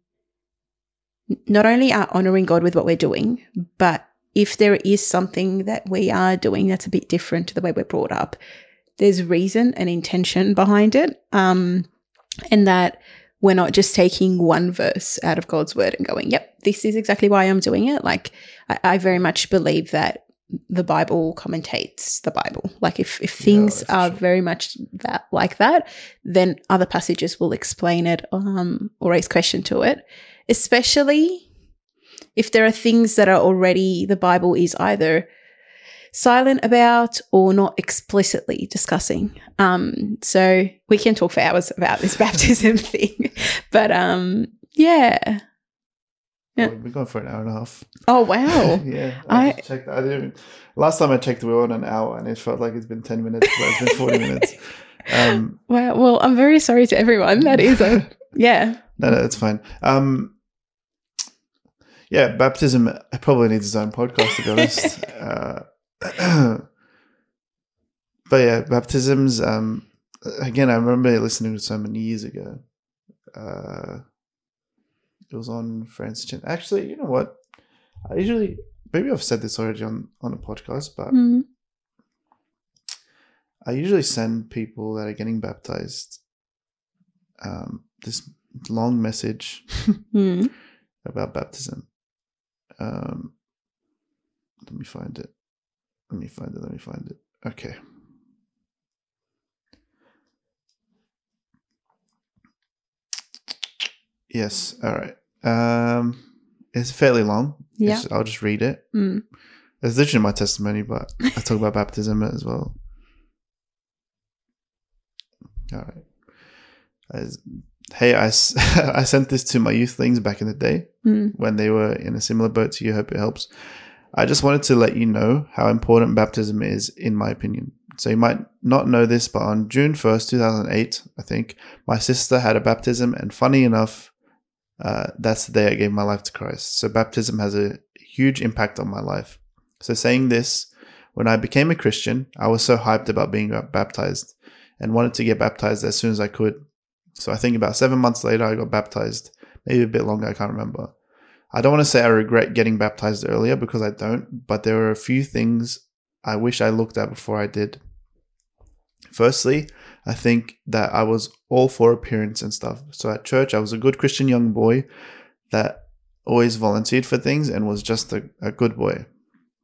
not only are honoring God with what we're doing, but if there is something that we are doing that's a bit different to the way we're brought up, there's reason and intention behind it. Um, and that we're not just taking one verse out of God's word and going, yep, this is exactly why I'm doing it. Like, I, I very much believe that the Bible commentates the Bible. Like, if, if things that's are true. very much that like that, then other passages will explain it um, or raise question to it, especially if there are things that are already the Bible is either silent about or not explicitly discussing. Um, so we can talk for hours about this baptism thing, but um, yeah. Yeah. We're going for an hour and a half. Oh wow. yeah, I, I- checked. I didn't. Last time I checked, we were on an hour, and it felt like it's been ten minutes, but it's been forty minutes. Um, Wow. Well, I'm very sorry to everyone. That is a yeah. no, no, that's fine. Um, yeah, baptism probably needs its own podcast to be honest. uh, but yeah, baptisms. Um, again, I remember listening to someone years ago. Uh, it was on Francis Chan. Actually, you know what? I usually maybe I've said this already on on a podcast, but Mm. I usually send people that are getting baptized um, this long message Mm. about baptism. Um, let me find it. Let me find it. Let me find it. Okay. Yes. All right. Um, it's fairly long. Yeah. It's- I'll just read it. Mm. It's literally my testimony, but I talk about baptism as well. All right. As- hey, I sent this to my youthlings back in the day Mm. when they were in a similar boat to you. Hope it helps. I just wanted to let you know how important baptism is, in my opinion. So you might not know this, but on June 1st, 2008, I think, my sister had a baptism, and funny enough, uh, that's the day I gave my life to Christ. So baptism has a huge impact on my life. So saying this, when I became a Christian, I was so hyped about being baptized and wanted to get baptized as soon as I could. So I think about seven months later, I got baptized. Maybe a bit longer, I can't remember. I don't want to say I regret getting baptized earlier because I don't, but there were a few things I wish I looked at before I did. Firstly, I think that I was all for appearance and stuff. So at church, I was a good Christian young boy that always volunteered for things and was just a, a good boy.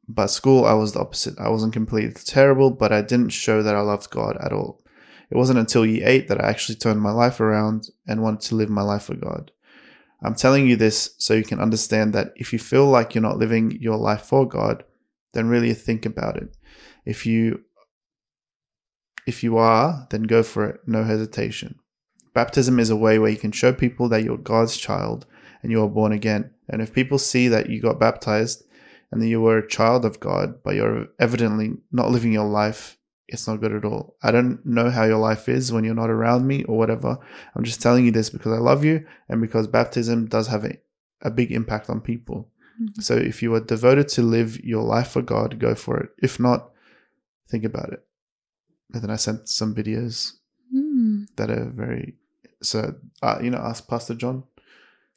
But school, I was the opposite. I wasn't completely terrible, but I didn't show that I loved God at all. It wasn't until year eight that I actually turned my life around and wanted to live my life for God. I'm telling you this so you can understand that if you feel like you're not living your life for God, then really think about it. If you if you are, then go for it, no hesitation. Baptism is a way where you can show people that you're God's child and you are born again. And if people see that you got baptized and that you were a child of God, but you're evidently not living your life, it's not good at all. I don't know how your life is when you're not around me or whatever. I'm just telling you this because I love you and because baptism does have a, a big impact on people. Mm-hmm. So if you are devoted to live your life for God, go for it. If not, think about it. And then I sent some videos mm. that are very so uh, you know ask Pastor John.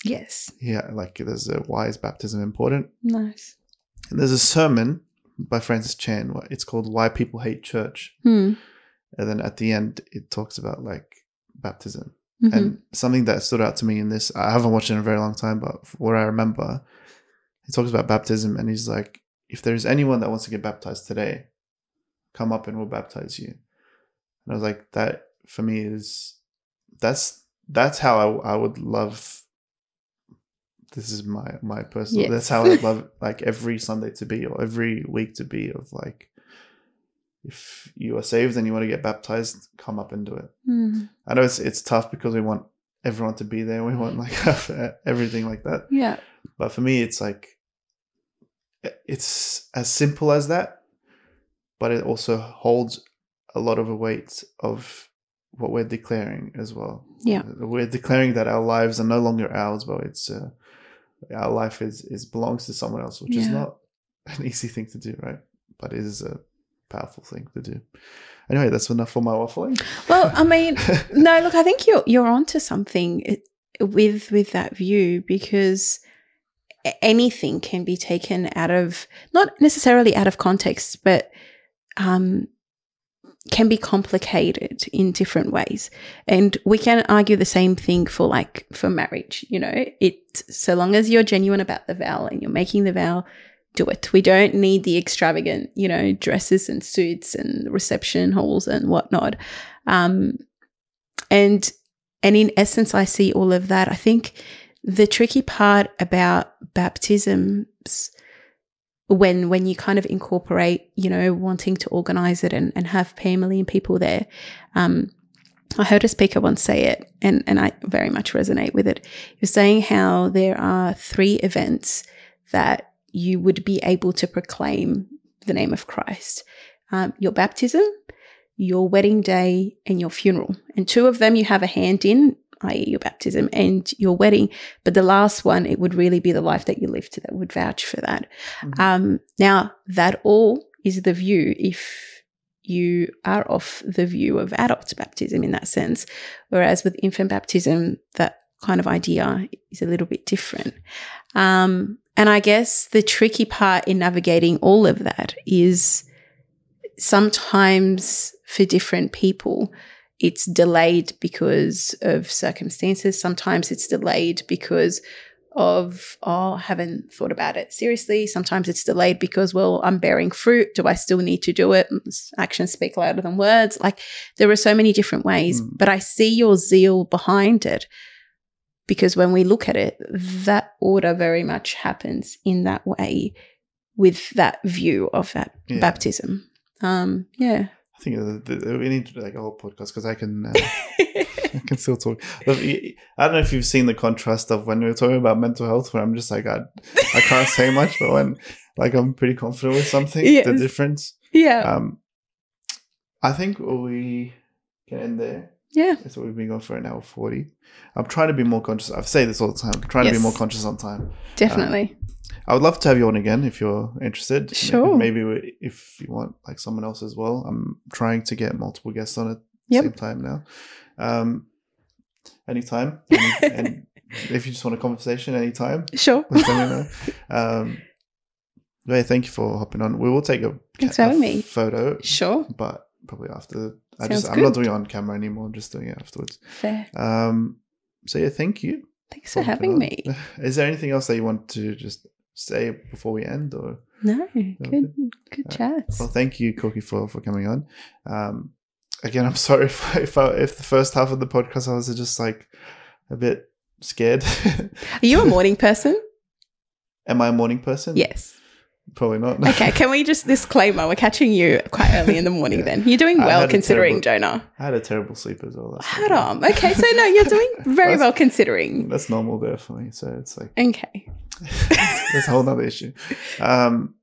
Yes. Yeah, like there's a why is baptism important? Nice. And there's a sermon by Francis Chan. It's called Why People Hate Church. Mm. And then at the end, it talks about like baptism. Mm-hmm. And something that stood out to me in this, I haven't watched it in a very long time, but what I remember, he talks about baptism and he's like, if there's anyone that wants to get baptized today, come up and we'll baptize you. And I was like, that for me is, that's, that's how I, I would love this is my my personal yes. that's how i love like every sunday to be or every week to be of like if you are saved and you want to get baptized come up and do it mm. i know it's it's tough because we want everyone to be there we want like everything like that yeah but for me it's like it's as simple as that but it also holds a lot of a weight of what we're declaring as well yeah we're declaring that our lives are no longer ours but it's uh, our life is is belongs to someone else, which yeah. is not an easy thing to do, right? But it is a powerful thing to do. Anyway, that's enough for my waffling. Well, I mean, no, look, I think you're you're onto something with with that view because anything can be taken out of not necessarily out of context, but um, can be complicated in different ways. And we can argue the same thing for like for marriage, you know, it so long as you're genuine about the vow and you're making the vow, do it. We don't need the extravagant, you know, dresses and suits and reception halls and whatnot. Um, and and in essence, I see all of that. I think the tricky part about baptisms when when you kind of incorporate, you know, wanting to organize it and, and have family and people there. Um, I heard a speaker once say it, and, and I very much resonate with it. He was saying how there are three events that you would be able to proclaim the name of Christ um, your baptism, your wedding day, and your funeral. And two of them you have a hand in, i.e., your baptism and your wedding. But the last one, it would really be the life that you lived that would vouch for that. Mm-hmm. Um, now, that all is the view if you are off the view of adult baptism in that sense. Whereas with infant baptism, that kind of idea is a little bit different. Um, and I guess the tricky part in navigating all of that is sometimes for different people, it's delayed because of circumstances. Sometimes it's delayed because of, oh, I haven't thought about it seriously. Sometimes it's delayed because, well, I'm bearing fruit. Do I still need to do it? Actions speak louder than words. Like there are so many different ways, mm. but I see your zeal behind it because when we look at it, that order very much happens in that way with that view of that yeah. baptism. Um, yeah think we need to do like a whole podcast because I can uh, I can still talk. I don't know if you've seen the contrast of when we were talking about mental health, where I'm just like I, I can't say much, but when like I'm pretty confident with something, yes. the difference. Yeah. Um, I think we can end there. Yeah. That's what we've been going for an hour forty. I'm trying to be more conscious. I've say this all the time. I'm trying to be more conscious on time. Definitely. I would love to have you on again if you're interested. Sure. Maybe we- if you want like someone else as well. I'm trying to get multiple guests on at the Yep. same time now. Um, anytime. Any, and if you just want a conversation, anytime. sure. Just let me know. Um, yeah, thank you for hopping on. We will take a, Thanks a photo, Sure. but probably after. I Sounds just I'm not doing it on camera anymore. I'm just doing it afterwards. Fair. Um, so yeah, thank you. Thanks for having me. Is there anything else that you want to just say before we end, or? No, good, good chats. Well, thank you, Cookie, for for coming on. Um, again, I'm sorry if if, I, if the first half of the podcast I was just like a bit scared. Are you a morning person? Am I a morning person? yes. Probably not. Okay, can we just disclaimer? We're catching you quite early in the morning Yeah. then. You're doing well considering, terrible- Jonah. I had a terrible sleep as well. Had on. Okay, so no, you're doing very well considering. That's normal there for me. So it's like Okay. that's a whole nother issue. Um,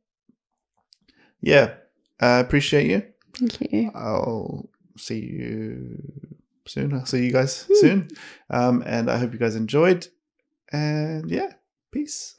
yeah, I appreciate you. Thank you. I'll see you soon. I'll see you guys Hmm. soon. Um, and I hope you guys enjoyed. And yeah, peace.